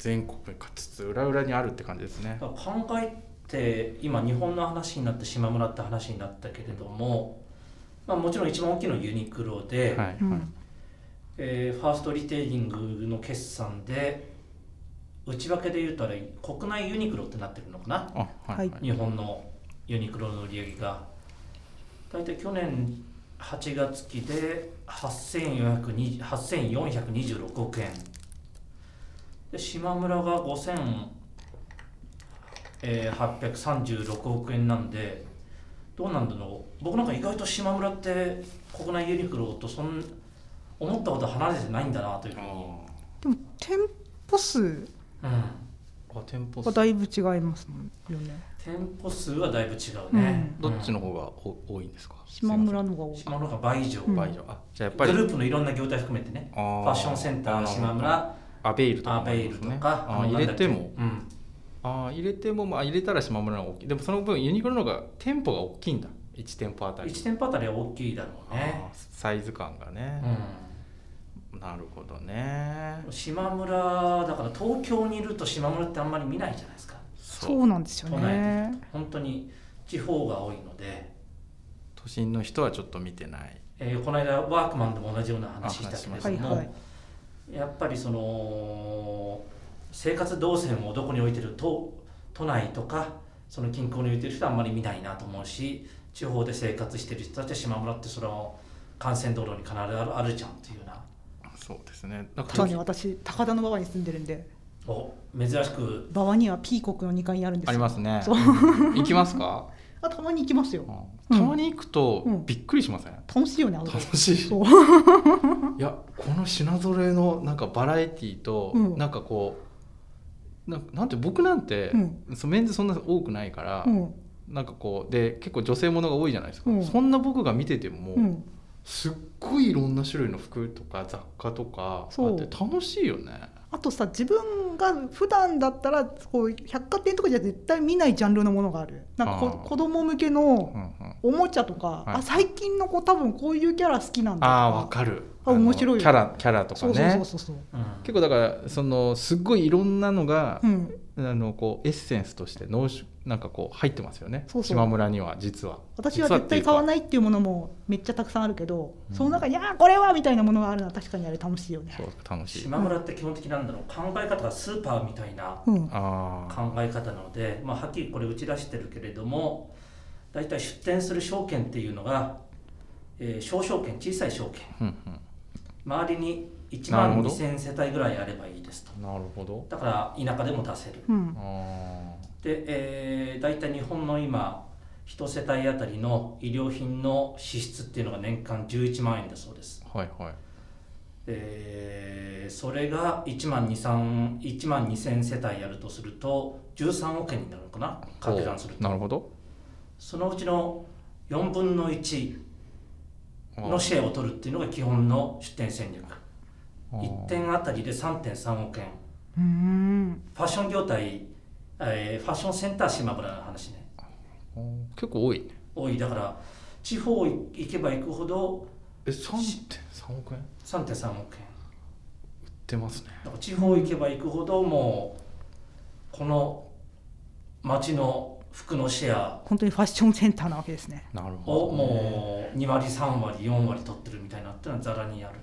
[SPEAKER 1] 全国かつつ裏裏にあるって感じですね。
[SPEAKER 2] 考えて今日本の話になって島村って話になったけれども、まあ、もちろん一番大きいのはユニクロで、
[SPEAKER 1] はい、はい。
[SPEAKER 3] うん。
[SPEAKER 2] えーファーストリテイリングの決算で内訳で言うとあれ国内ユニクロってなってるのかな？
[SPEAKER 1] あはい、
[SPEAKER 3] は
[SPEAKER 2] 日本のユニクロの売り上げが。大体去年8月期で8420 8426億円で島村が5836億円なんでどうなんだろう。僕なんか意外と島村って国内ユニクロとそん思ったことは離れてないんだなという。ふうに、
[SPEAKER 1] あ
[SPEAKER 3] でも店舗数
[SPEAKER 2] うん、
[SPEAKER 1] あ店舗数。
[SPEAKER 3] はだいぶ違いますもんよね。
[SPEAKER 2] 店舗数はだいぶ違うね、
[SPEAKER 1] どっちの方がお多いんですか？
[SPEAKER 3] 島村のが多い。
[SPEAKER 2] 島村が倍以上、
[SPEAKER 3] うん
[SPEAKER 1] 倍以上。あじゃあやっぱり
[SPEAKER 2] グループのいろんな業態含めてね。
[SPEAKER 1] ファ
[SPEAKER 2] ッションセンター島村
[SPEAKER 1] アベイルとか
[SPEAKER 2] アベイルとか
[SPEAKER 1] あ入れても。
[SPEAKER 2] うん。
[SPEAKER 1] あ入れてもまあ入れたら島村大きい。でもその分ユニクロの方が店舗が大きいんだ。1店舗あたり。
[SPEAKER 2] 1店舗あたりは大きいだろうね。
[SPEAKER 1] サイズ感がね、なるほどね。
[SPEAKER 2] うん、島村だから東京にいると島村ってあんまり見ないじゃないですか。
[SPEAKER 3] そうなんですよね。
[SPEAKER 2] 本当に地方が多いので、
[SPEAKER 1] 都心の人はちょっと見てない。
[SPEAKER 2] えーこの間ワークマンでも同じような話したけれども、
[SPEAKER 3] はいはい
[SPEAKER 2] やっぱりその生活動線をどこに置いてる都都内とかその近郊に置いてる人はあんまり見ないなと思うし地方で生活してる人たちは島村ってその幹線道路に必ずあるあるじゃんっていうような。
[SPEAKER 1] そうですね。なんか
[SPEAKER 3] そうね私高田の馬場に住んでるんで。
[SPEAKER 2] お珍しく。
[SPEAKER 3] 馬場にはピーコックの2階にあるんですよ。
[SPEAKER 1] ありますね。
[SPEAKER 3] そう。
[SPEAKER 1] 行きますか、
[SPEAKER 3] あたまに行きますよ。
[SPEAKER 1] うん。たまに行くと
[SPEAKER 3] うん。
[SPEAKER 1] びっくりしません、
[SPEAKER 3] 楽しいよね
[SPEAKER 1] 楽しい。いやこの品揃えのなんかバラエティーと、
[SPEAKER 3] うん。
[SPEAKER 1] なんかこうなんなんて僕なんて、
[SPEAKER 3] う
[SPEAKER 1] メンズそんな多くないから、
[SPEAKER 3] うん。
[SPEAKER 1] なんかこうで結構女性ものが多いじゃないですか、
[SPEAKER 3] うん。
[SPEAKER 1] そんな僕が見てても、
[SPEAKER 3] うん。
[SPEAKER 1] すっごいいろんな種類の服とか雑貨とかあって楽しいよね
[SPEAKER 3] あとさ自分が普段だったらこう百貨店とかじゃ絶対見ないジャンルのものがある。なんかこ子供向けのおもちゃとか、
[SPEAKER 1] はい。
[SPEAKER 3] あ最近の子多分こういうキャラ好きなんだと
[SPEAKER 1] ああわかる。
[SPEAKER 3] あ面白い
[SPEAKER 1] キャラキャラとかね。結構だからそのすっごいいろんなのが
[SPEAKER 3] う、ん
[SPEAKER 1] あのこうエッセンスとして濃縮なんかこう入ってますよね。
[SPEAKER 3] そうそう。
[SPEAKER 1] 島村には実は。
[SPEAKER 3] 私は絶対買わ
[SPEAKER 1] い
[SPEAKER 3] ないっていうものもめっちゃたくさんあるけど、
[SPEAKER 1] うん
[SPEAKER 3] その中に「あーこれは!」みたいなものがあるのは確かにあれ楽しいよね。
[SPEAKER 1] そう楽しい。
[SPEAKER 2] 島村って基本的なんだろう考え方がスーパーみたいな
[SPEAKER 3] うん。
[SPEAKER 1] ああ
[SPEAKER 2] 考え方なので、まあ、はっきりこれ打ち出してるけれども大体出店する証券っていうのが、えー小証券小さい証券。
[SPEAKER 1] うん。
[SPEAKER 2] 周りに1万
[SPEAKER 1] なるほど。
[SPEAKER 2] 2000世帯ぐらいあればいいですと。
[SPEAKER 1] うんなるほど。
[SPEAKER 2] だから田舎でも出せる。
[SPEAKER 3] うん。
[SPEAKER 1] あ
[SPEAKER 2] で、えー、大体日本の今1世帯あたりの衣料品の支出っていうのが年間11万円だそうです。
[SPEAKER 1] あはいはい。
[SPEAKER 2] えーそれが1万2000 1万2000世帯やるとすると13億円になるのかな？掛け算すると。
[SPEAKER 1] なるほど。
[SPEAKER 2] そのうちの4分の1
[SPEAKER 1] あー。
[SPEAKER 2] のシェアを取るっていうのが基本の出店戦略1点あたりで3.3億円。ファッション業態えーファッションセンター島村の話ね。
[SPEAKER 1] 結構多いね。
[SPEAKER 2] 多い。だから地方行けば行くほど
[SPEAKER 1] え3.3億円？売
[SPEAKER 2] 3.3億円。
[SPEAKER 1] ってますね。
[SPEAKER 2] だから地方行けば行くほどもうこの町の服のシェア。
[SPEAKER 3] 本当にファッションセンターなわけですね。
[SPEAKER 1] なるほ
[SPEAKER 2] を
[SPEAKER 1] ど、ね、
[SPEAKER 2] もう2割3割4割取ってるみたいなっていうのはざらにある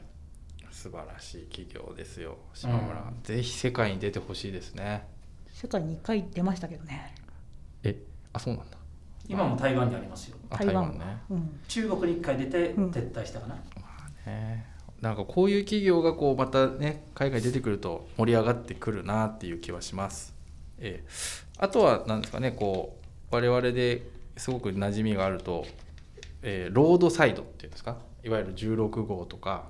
[SPEAKER 1] 素晴らしい企業ですよ島村、ぜひ世界に出てほしいですね。
[SPEAKER 3] 世界に1回出ましたけどね。
[SPEAKER 1] えあそうなんだ。
[SPEAKER 2] 今も台湾にありますよ。
[SPEAKER 1] あ
[SPEAKER 3] 台湾。
[SPEAKER 1] 台湾ね。
[SPEAKER 3] うん、
[SPEAKER 2] 中国に1回出て
[SPEAKER 3] うん
[SPEAKER 2] 撤退したかな、
[SPEAKER 1] ねなんかこういう企業がこうまたね海外に出てくると盛り上がってくるなっていう気はします。ええ。あとは何ですかねこう我々ですごく馴染みがあると、えーロードサイドっていうんですか？いわゆる16号とか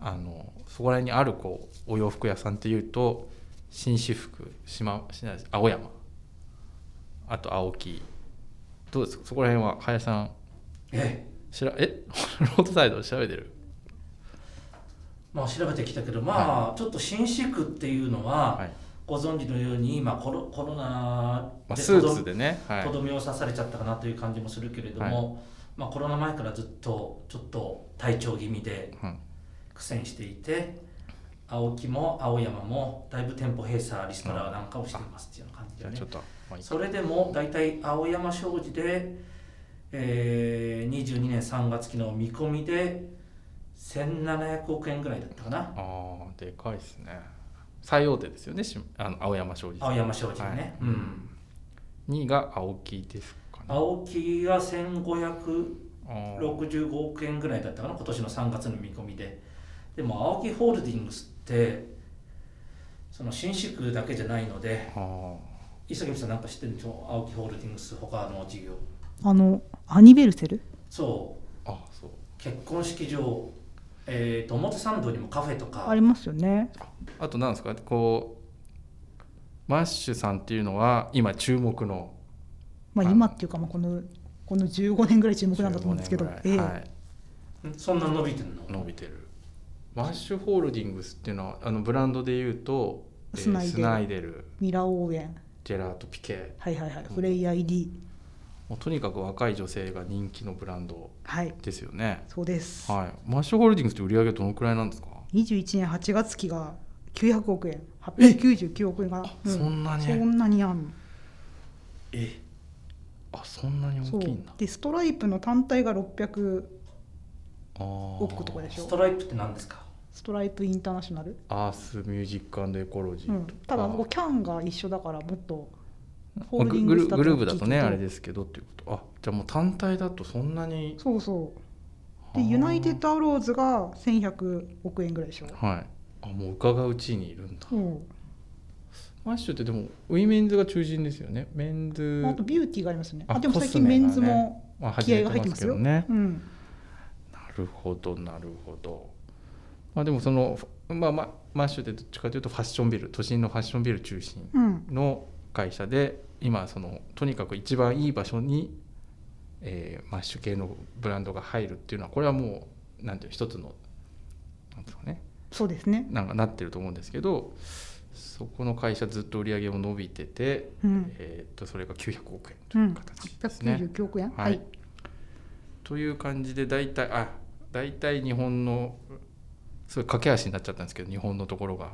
[SPEAKER 1] あのそこら辺にあるこうお洋服屋さんっていうと紳士服島島青山。あと青木。どうですか？そこら辺は林さん。
[SPEAKER 2] ええ。
[SPEAKER 1] しらえ？ロードサイド調べてる？
[SPEAKER 2] まあ調べてきたけどまあ、ちょっと紳士区っていうのは、
[SPEAKER 1] はい。
[SPEAKER 2] ご存知のように今コロコロナ
[SPEAKER 1] まあ、
[SPEAKER 2] で
[SPEAKER 1] スーツでね、はい。
[SPEAKER 2] とどめを刺されちゃったかなという感じもするけれども、まあ、コロナ前からずっとちょっと体調気味で
[SPEAKER 1] うん
[SPEAKER 2] 苦戦していて青木も青山もだいぶ店舗閉鎖リストラなんかをしていますっていうような感じでそれでも大体青山商事で、えー、22年3月期の見込みで1700億円ぐらいだったかな。
[SPEAKER 1] ああでかいですね。最大手ですよねしあの青山商事。
[SPEAKER 2] 青山商事ね、
[SPEAKER 1] はい。
[SPEAKER 2] うん。
[SPEAKER 1] 2位が青木ですかね。
[SPEAKER 2] 青木が1500
[SPEAKER 1] あー
[SPEAKER 2] 65億円ぐらいだったかな今年の3月の見込みででも青木ホールディングスってその新宿だけじゃないので
[SPEAKER 1] あ
[SPEAKER 2] 磯木さんなんか知ってるんでしょ？青木ホールディングス他の事業。
[SPEAKER 3] あのアニベルセル？
[SPEAKER 2] そう。
[SPEAKER 1] ーあそう。
[SPEAKER 2] 結婚式場。えー、と表参道にもカフェとか。
[SPEAKER 3] ありますよね。
[SPEAKER 1] あとなんですか？こうマッシュさんっていうのは今注目の。
[SPEAKER 3] まあ
[SPEAKER 1] はい
[SPEAKER 3] 今っていうかまあこのこの15年ぐらい注目なんだと思うんですけど。
[SPEAKER 1] 15年
[SPEAKER 3] ええ
[SPEAKER 1] ぐらい。はい、
[SPEAKER 2] ん？そんな伸びてんの？
[SPEAKER 1] 伸びてるマッシュホールディングスっていうのはあのブランドでいうと、えー
[SPEAKER 3] スナイデル。
[SPEAKER 1] スナイデル。
[SPEAKER 3] ミラーオーウェン。
[SPEAKER 1] ジェラートピケ。
[SPEAKER 3] はいはいはい。フレイ ID
[SPEAKER 1] もうとにかく若い女性が人気のブランド
[SPEAKER 3] はい。
[SPEAKER 1] ですよね。
[SPEAKER 3] そうです。
[SPEAKER 1] はい。マッシュホールディングスって売り上げどのくらいなんですか、
[SPEAKER 3] 21年8月期が900億円。899億円が、う
[SPEAKER 1] そんなに？
[SPEAKER 3] そんなにあんの。
[SPEAKER 1] え？あそんなに
[SPEAKER 3] そう
[SPEAKER 1] 大きいんだ。
[SPEAKER 3] でストライプの単体が600
[SPEAKER 1] あー。
[SPEAKER 3] 億とかでしょ。
[SPEAKER 2] ストライプって何ですか？
[SPEAKER 3] ストライプインターナショナル、
[SPEAKER 1] アースミュージックエコロジ
[SPEAKER 3] うん
[SPEAKER 1] ーとか、、
[SPEAKER 3] ただここキャンが一緒だからもっとホールディングスだと
[SPEAKER 1] グループだとねあれですけどっていうこと。あじゃあもう単体だとそんなに。
[SPEAKER 3] そうそう。で
[SPEAKER 1] はあ
[SPEAKER 3] ユナイテッドアローズが1100億円ぐらいでしょ、
[SPEAKER 1] はい。あもう伺う地位にいるんだ。
[SPEAKER 3] う。ん
[SPEAKER 1] マッシュってでもウィメンズが中心ですよね。メンズ。
[SPEAKER 3] あとビューティーがありますね。
[SPEAKER 1] あ
[SPEAKER 3] あでも最近
[SPEAKER 1] メ
[SPEAKER 3] ンズも
[SPEAKER 1] まあ
[SPEAKER 3] 気合が入ってますよ、
[SPEAKER 1] ね
[SPEAKER 3] うん、
[SPEAKER 1] なるほどなるほどまあでもそのまあまあマッシュってどっちかというとファッションビル都心のファッションビル中心
[SPEAKER 3] うん、
[SPEAKER 1] の会社で今そのとにかく一番いい場所に、えーマッシュ系のブランドが入るっていうのはこれはもうなんていう一つのなんですかね
[SPEAKER 3] そうですね、
[SPEAKER 1] なんかなってると思うんですけどそこの会社ずっと売り上げも伸びてて、
[SPEAKER 3] うん。
[SPEAKER 1] えー、とそれが900億円という形ですね。
[SPEAKER 3] 899億円？
[SPEAKER 1] はい。という感じで大体あ大体日本のすごい駆け足になっちゃったんですけど日本のところが。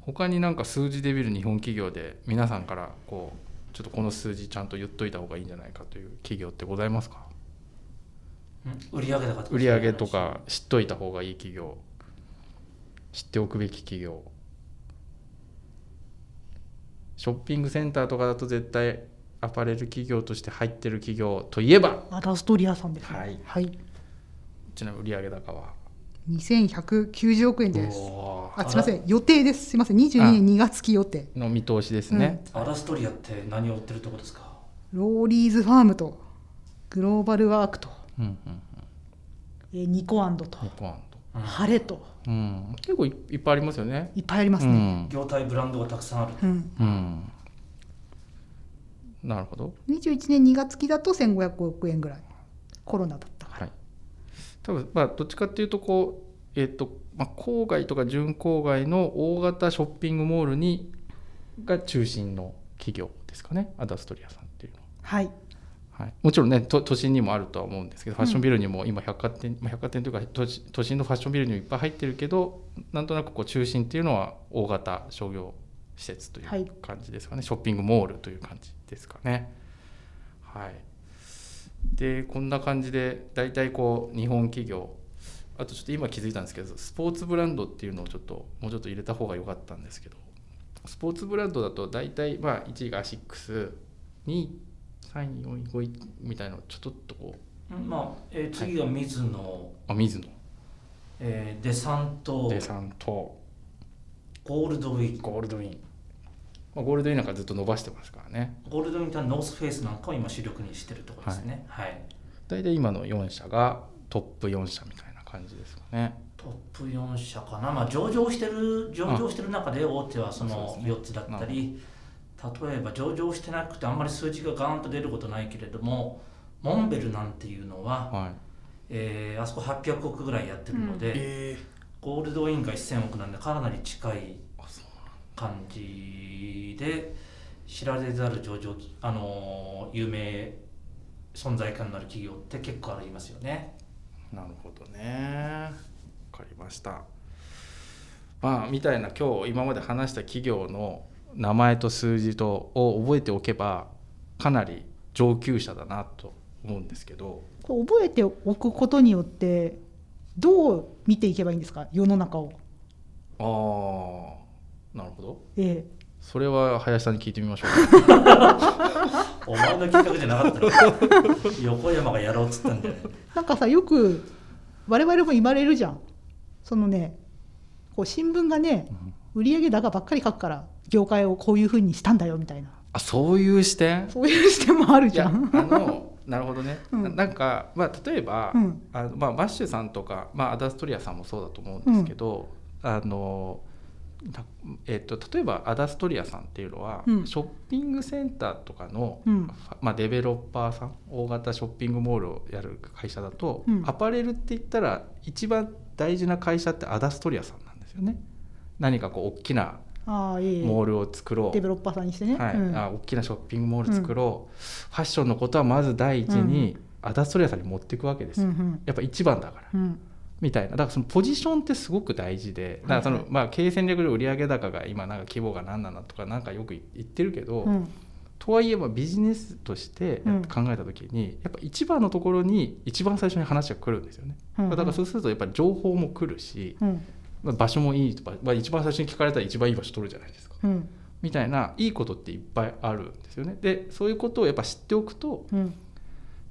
[SPEAKER 1] 他になんか数字で見る日本企業で皆さんからこうちょっとこの数字ちゃんと言っといた方がいいんじゃないかという企業ってございますか？
[SPEAKER 2] うん？売上高とか
[SPEAKER 1] 売上とか知っといた方がいい企業。知っておくべき企業。ショッピングセンターとかだと絶対アパレル企業として入ってる企業といえば
[SPEAKER 3] アダストリアさんですね
[SPEAKER 1] はい。
[SPEAKER 3] はい、
[SPEAKER 1] ちなみに売上高は
[SPEAKER 3] 2190億円です。あすいません。予定です。すいません。22年2月期予定。
[SPEAKER 1] の見通しですね、
[SPEAKER 2] アラストリアって何を売ってるとこですか？
[SPEAKER 3] ローリーズファームとグローバルワークと。
[SPEAKER 1] うんうん
[SPEAKER 3] えーニコアンドと。
[SPEAKER 1] ニコアン
[SPEAKER 2] うん
[SPEAKER 3] ハレと。
[SPEAKER 1] ド、うん、結構いいっぱいありますよね。
[SPEAKER 3] いっぱいありますね、
[SPEAKER 2] 業態ブランドがたくさんある
[SPEAKER 3] うん
[SPEAKER 1] うん、うん、なるほど。
[SPEAKER 3] 21年2月期だと1500億円ぐらい。コロナだったから
[SPEAKER 1] はい多分まあどっちかっていうとこうえっ、と、まあ、郊外とか準郊外の大型ショッピングモールにが中心の企業でですかね。アダストリアさんっていうの
[SPEAKER 3] は。い。
[SPEAKER 1] は、はい、もちろんね都都心にもあるとは思うんですけどファッションビルにも今百貨店、まあ百貨店というか都心のファッションビルにもいっぱい入ってるけどなんとなくこう中心っていうのは大型商業施設とい
[SPEAKER 3] はい。う
[SPEAKER 1] 感じですかね、ショッピングモールという感じですかね。はい、でこんな感じで大体こう日本企業あとちょっと今気づいたんですけどスポーツブランドっていうのをちょっともうちょっと入れた方が良かったんですけどスポーツブランドだと大体まあ1位がアシックス2位3位4位5位みたいなのをちょっとこう
[SPEAKER 2] うんまあ、えー次が水野、
[SPEAKER 1] あ水野。
[SPEAKER 2] えーデサント。
[SPEAKER 1] デサント。
[SPEAKER 2] ゴールドウィーク
[SPEAKER 1] ゴールドウィン、まあ、ゴールドウィンなんかずっと伸ばしてますからね。
[SPEAKER 2] ゴールドウィンノースフェイスなんかを今主力にしてるところですね。はい、
[SPEAKER 1] 大体今の4社がトップ4社みたいな感じですかね。
[SPEAKER 2] トップ4社かな、まあ、上場してる上場してる中で大手はその
[SPEAKER 1] ですね
[SPEAKER 2] 4つだったり、例えば上場してなくてあんまり数字がガーンと出ることないけれどもモンベルなんていうのは、
[SPEAKER 1] はい。
[SPEAKER 2] えーあそこ800億ぐらいやってるので、
[SPEAKER 1] え
[SPEAKER 2] ゴールドウィンが1000億なんでかなり近い感じで知られざる上場あのー有名存在感のある企業って結構ありますよね。
[SPEAKER 1] なるほどね。わかりました。まあみたいな今日今まで話した企業の名前と数字とを覚えておけばかなり上級者だなと思うんですけど。
[SPEAKER 3] 覚えておくことによってどう見ていけばいいんですか？世の中を。
[SPEAKER 1] ああなるほど。
[SPEAKER 3] え
[SPEAKER 1] それは林さんに聞いてみましょう。か
[SPEAKER 2] お前の企画じゃなかったの横山がやろうっつったんだよ。ね。
[SPEAKER 3] え、なんかさよく我々も言われるじゃん。そのねこう新聞がね売上高ばっかり書くから業界をこういうふうにしたんだよみたいな。
[SPEAKER 1] あそういう視点？
[SPEAKER 3] そういう視点もあるじゃん。
[SPEAKER 1] あのなるほどね、
[SPEAKER 3] うん。
[SPEAKER 1] ななんか、まあ、例えば、
[SPEAKER 3] うん。
[SPEAKER 1] あのまあ、マッシュさんとか、まあ、アダストリアさんもそうだと思うんですけど、あのなえっと例えばアダストリアさんっていうのは、
[SPEAKER 3] うん。
[SPEAKER 1] ショッピングセンターとかの、
[SPEAKER 3] うん。
[SPEAKER 1] まあ、デベロッパーさん大型ショッピングモールをやる会社だと、
[SPEAKER 3] うん。
[SPEAKER 1] アパレルって言ったら一番大事な会社ってアダストリアさんなんですよね。何かこう大きなモールを作ろう。
[SPEAKER 3] デベロッパーさんにしてね。
[SPEAKER 1] はい。
[SPEAKER 3] うん。
[SPEAKER 1] あ大きなショッピングモール作ろう、ファッションのことはまず第一にアダストリアさんに持っていくわけですよ、
[SPEAKER 3] うんうん。
[SPEAKER 1] やっぱ一番だから。
[SPEAKER 3] うん
[SPEAKER 1] みたいな。だからそのポジションってすごく大事でだからその、まあ、経営戦略上売上高が今なんか規模が何なのとかなんかよく言ってるけど、
[SPEAKER 3] うん。
[SPEAKER 1] とはいえばビジネスとして
[SPEAKER 3] うん。
[SPEAKER 1] 考えた時に、やっぱ一番のところに一番最初に話が来るんですよね、
[SPEAKER 3] うん
[SPEAKER 1] だからそうするとやっぱり情報も来るし、
[SPEAKER 3] うん。
[SPEAKER 1] まあ場所もいいとか、まあ、一番最初に聞かれたら一番いい場所取るじゃないですか。
[SPEAKER 3] うん。
[SPEAKER 1] みたいないいことっていっぱいあるんですよね。でそういうことをやっぱ知っておくと
[SPEAKER 3] うん。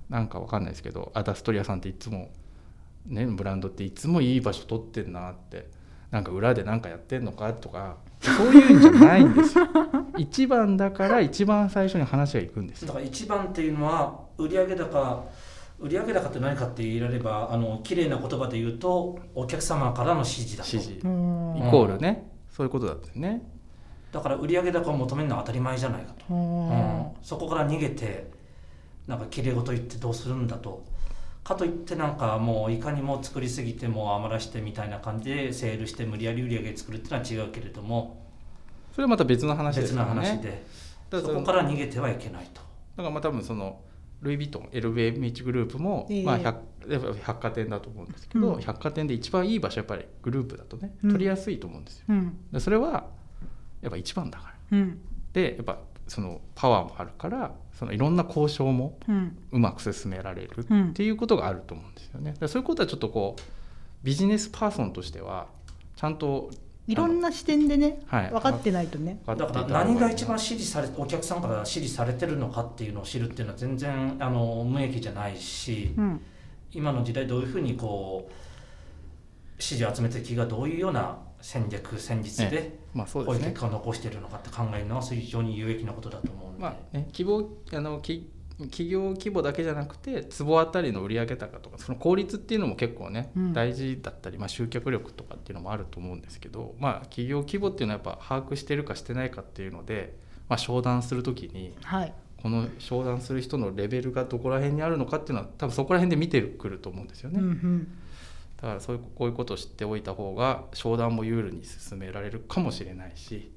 [SPEAKER 1] なんかわかんないですけどアダストリアさんっていつもねブランドっていつもいい場所取ってんなってなんか裏で何かやってんのかとかそういうんじゃないんですよ。一番だから一番最初に話がいくんです。よ
[SPEAKER 2] だから一番っていうのは売上高売上高って何かって言われればあの綺麗な言葉で言うとお客様からの指示だと。
[SPEAKER 1] 指示
[SPEAKER 3] うん。
[SPEAKER 1] イコールね。そういうことだったよね。
[SPEAKER 2] だから売上高を求めるのは当たり前じゃないかと、
[SPEAKER 3] うん。
[SPEAKER 2] うん。そこから逃げてなんか綺麗事言ってどうするんだとかといってなんかもういかにも作りすぎてもう余らしてみたいな感じでセールして無理やり売り上げ作るっていうのは違うけれども。
[SPEAKER 1] それはまた別の話で。すね
[SPEAKER 2] の話で。そこから逃げてはいけないと。
[SPEAKER 1] だからまあ多分そのルイ・ヴィトン LVMH グループも、
[SPEAKER 3] ええ。
[SPEAKER 1] まあ、百やっぱ百貨店だと思うんですけど、
[SPEAKER 3] うん。
[SPEAKER 1] 百貨店で一番いい場所やっぱりグループだとね
[SPEAKER 3] うん。
[SPEAKER 1] 取りやすいと思うんですよ。
[SPEAKER 3] うん。
[SPEAKER 1] でそれはやっぱ一番だから。
[SPEAKER 3] うん。
[SPEAKER 1] でやっぱそのパワーもあるからそのいろんな交渉も
[SPEAKER 3] う
[SPEAKER 1] まく進められる
[SPEAKER 3] うん。
[SPEAKER 1] っていうことがあると思うんですよね。だからそういうことはちょっとこうビジネスパーソンとしてはちゃんと
[SPEAKER 3] いろんな視点でね
[SPEAKER 1] はい。
[SPEAKER 3] 分かってないとね。
[SPEAKER 1] 分
[SPEAKER 2] だから何が一番支持されお客さんから支持されてるのかっていうのを知るっていうのは全然あの無益じゃないし、
[SPEAKER 3] うん。
[SPEAKER 2] 今の時代どういうふうにこう支持を集めてる企業がどういうような戦略戦術で
[SPEAKER 1] まあそうですね。
[SPEAKER 2] こういう結。果を残しているのかって考えるのは非常に有益なことだと思うんで、
[SPEAKER 1] まあね、希望あのき企業規模だけじゃなくて坪あたりの売上高とかその効率っていうのも結構ね、
[SPEAKER 3] うん。
[SPEAKER 1] 大事だったり、まあ、集客力とかっていうのもあると思うんですけど、まあ、企業規模っていうのはやっぱ把握してるかしてないかっていうので、まあ、商談する時に
[SPEAKER 3] はい。
[SPEAKER 1] この商談する人のレベルがどこら辺にあるのかっていうのは多分そこら辺で見てくると思うんですよね。
[SPEAKER 3] うんうん
[SPEAKER 1] だからそういうこういうことを知っておいた方が商談も有利に進められるかもしれないし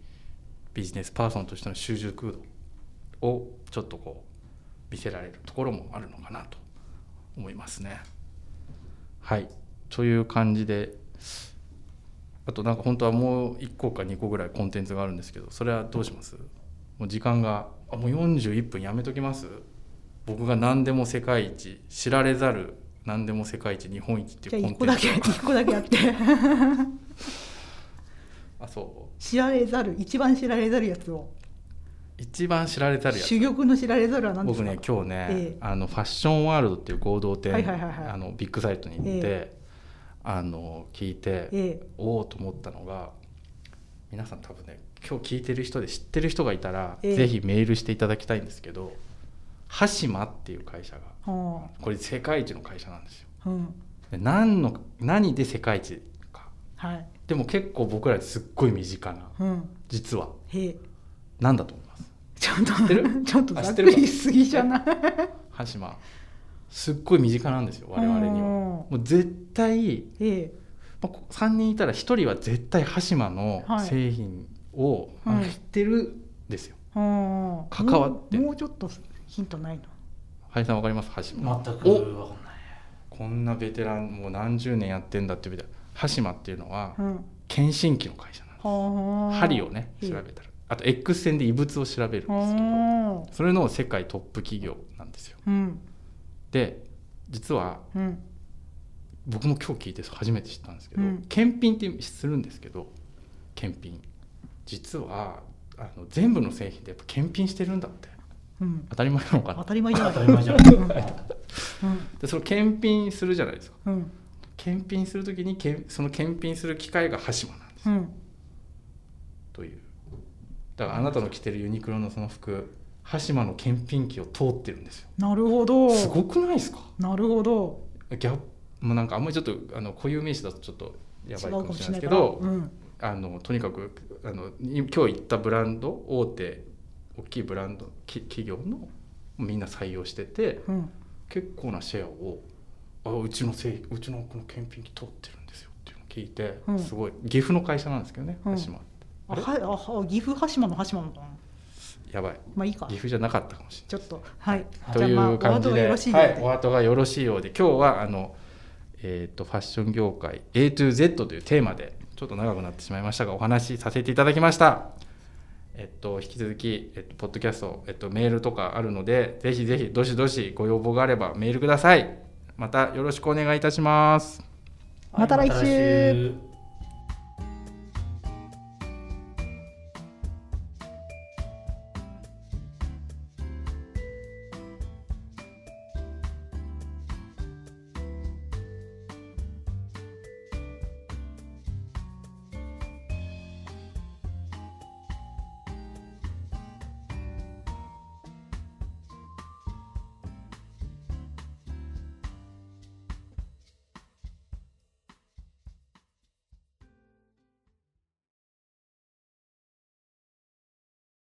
[SPEAKER 1] ビジネスパーソンとしての習熟度をちょっとこう見せられるところもあるのかなと思いますね。はい。という感じであとなんか本当はもう1個か2個ぐらいコンテンツがあるんですけどそれはどうします？もう時間があもう41分やめときます？僕が何でも世界一知られざる何でも世界一日本一っていうコン
[SPEAKER 3] 1個だけ
[SPEAKER 1] テンツ
[SPEAKER 3] 1個だけやって。
[SPEAKER 1] あそう。
[SPEAKER 3] 知られざる一番知られざるやつを。
[SPEAKER 1] 一番知られざるやつ。
[SPEAKER 3] 珠玉の知られざるは何ですか？
[SPEAKER 1] 僕ね今日ね、
[SPEAKER 3] ええ。
[SPEAKER 1] あのファッションワールドっていう合同店、あのビッグサイトに行って、
[SPEAKER 3] え
[SPEAKER 1] あの聞いて、
[SPEAKER 3] え
[SPEAKER 1] おおと思ったのが皆さん多分ね今日聞いてる人で知ってる人がいたら、
[SPEAKER 3] ええ。
[SPEAKER 1] ぜひメールしていただきたいんですけどハシマっていう会社がこれ世界一の会社なんですよ。
[SPEAKER 3] あうん。
[SPEAKER 1] で何の何で世界一か。
[SPEAKER 3] はい。
[SPEAKER 1] でも結構僕らにすっごい身近な
[SPEAKER 3] うん。
[SPEAKER 1] 実は。
[SPEAKER 3] へえ。
[SPEAKER 1] 何だと思います？
[SPEAKER 3] ちょっと
[SPEAKER 1] ってる？
[SPEAKER 3] ちょっとざっくりしすぎじゃない？
[SPEAKER 1] ハシマ。すっごい身近なんですよ我々には。
[SPEAKER 3] うん。
[SPEAKER 1] もう絶対
[SPEAKER 3] ええ。
[SPEAKER 1] まあこ3人いたら1人は絶対ハシマの
[SPEAKER 3] はい。
[SPEAKER 1] 製品を、
[SPEAKER 3] はい。
[SPEAKER 1] 知ってるんですよ。
[SPEAKER 3] うん
[SPEAKER 1] 関わって
[SPEAKER 3] もうもうちょっとヒントないの？
[SPEAKER 1] 林さんわかります？
[SPEAKER 2] 全く分かんない。
[SPEAKER 1] こんなベテランもう何十年やってんだっていうベテランハシマっていうのは
[SPEAKER 3] うん。
[SPEAKER 1] 検診器の会社なんです。
[SPEAKER 3] はあ
[SPEAKER 1] 針をね調べたらあと X 線で異物を調べるんですけど
[SPEAKER 3] はあ
[SPEAKER 1] それの世界トップ企業なんですよ。
[SPEAKER 3] うん。
[SPEAKER 1] で実は
[SPEAKER 3] うん。
[SPEAKER 1] 僕も今日聞いて初めて知ったんですけど、
[SPEAKER 3] うん。
[SPEAKER 1] 検品ってするんですけど検品。実はあの全部の製品でやっぱ検品してるんだって。
[SPEAKER 3] うん
[SPEAKER 1] 当たり前なのか
[SPEAKER 3] 当
[SPEAKER 1] な
[SPEAKER 3] たり前じゃない。
[SPEAKER 2] 当たり前じゃない。
[SPEAKER 3] うん。
[SPEAKER 1] でその検品するじゃないですか。
[SPEAKER 3] うん。
[SPEAKER 1] 検品する時にけんその検品する機械がハシマなんです
[SPEAKER 3] うん。
[SPEAKER 1] という。だからあなたの着てるユニクロのその服ハシマの検品機を通ってるんですよ。
[SPEAKER 3] なるほど。
[SPEAKER 1] すごくないですか？
[SPEAKER 3] なるほど。
[SPEAKER 1] ギャップもうなんかあんまりちょっとあの固有名詞だとちょっとやばいかもしれないですけど
[SPEAKER 3] もしれない。
[SPEAKER 1] あのとにかくあのい今日言ったブランド大手大きいブランドき企業のみんな採用してて
[SPEAKER 3] うん。うん
[SPEAKER 1] 結構なシェアをあうちの製うちのこの検品機通ってるんですよっていうのを聞いて、
[SPEAKER 3] うん。
[SPEAKER 1] すごい岐阜の会社なんですけどね
[SPEAKER 3] うん。
[SPEAKER 1] 鹿島、あ
[SPEAKER 3] はいあは岐阜羽島の羽島なのかな
[SPEAKER 1] やばい。
[SPEAKER 3] まあいいか。
[SPEAKER 1] 岐阜じゃなかったかもしれない
[SPEAKER 3] ちょっとはい。
[SPEAKER 1] という感じで、
[SPEAKER 3] お後がよろしいようで。
[SPEAKER 1] はい、お後がよろしいようで、今日はあの、えー、とファッション業界 A to Z というテーマで、ちょっと長くなってしまいましたが、お話しさせていただきました。えっと、引き続き、えっと、ポッドキャスト、えっと、メールとかあるので、ぜひぜひ、どしどしご要望があればメールください。またよろしくお願いいたします。
[SPEAKER 3] また来週
[SPEAKER 2] はいまた来週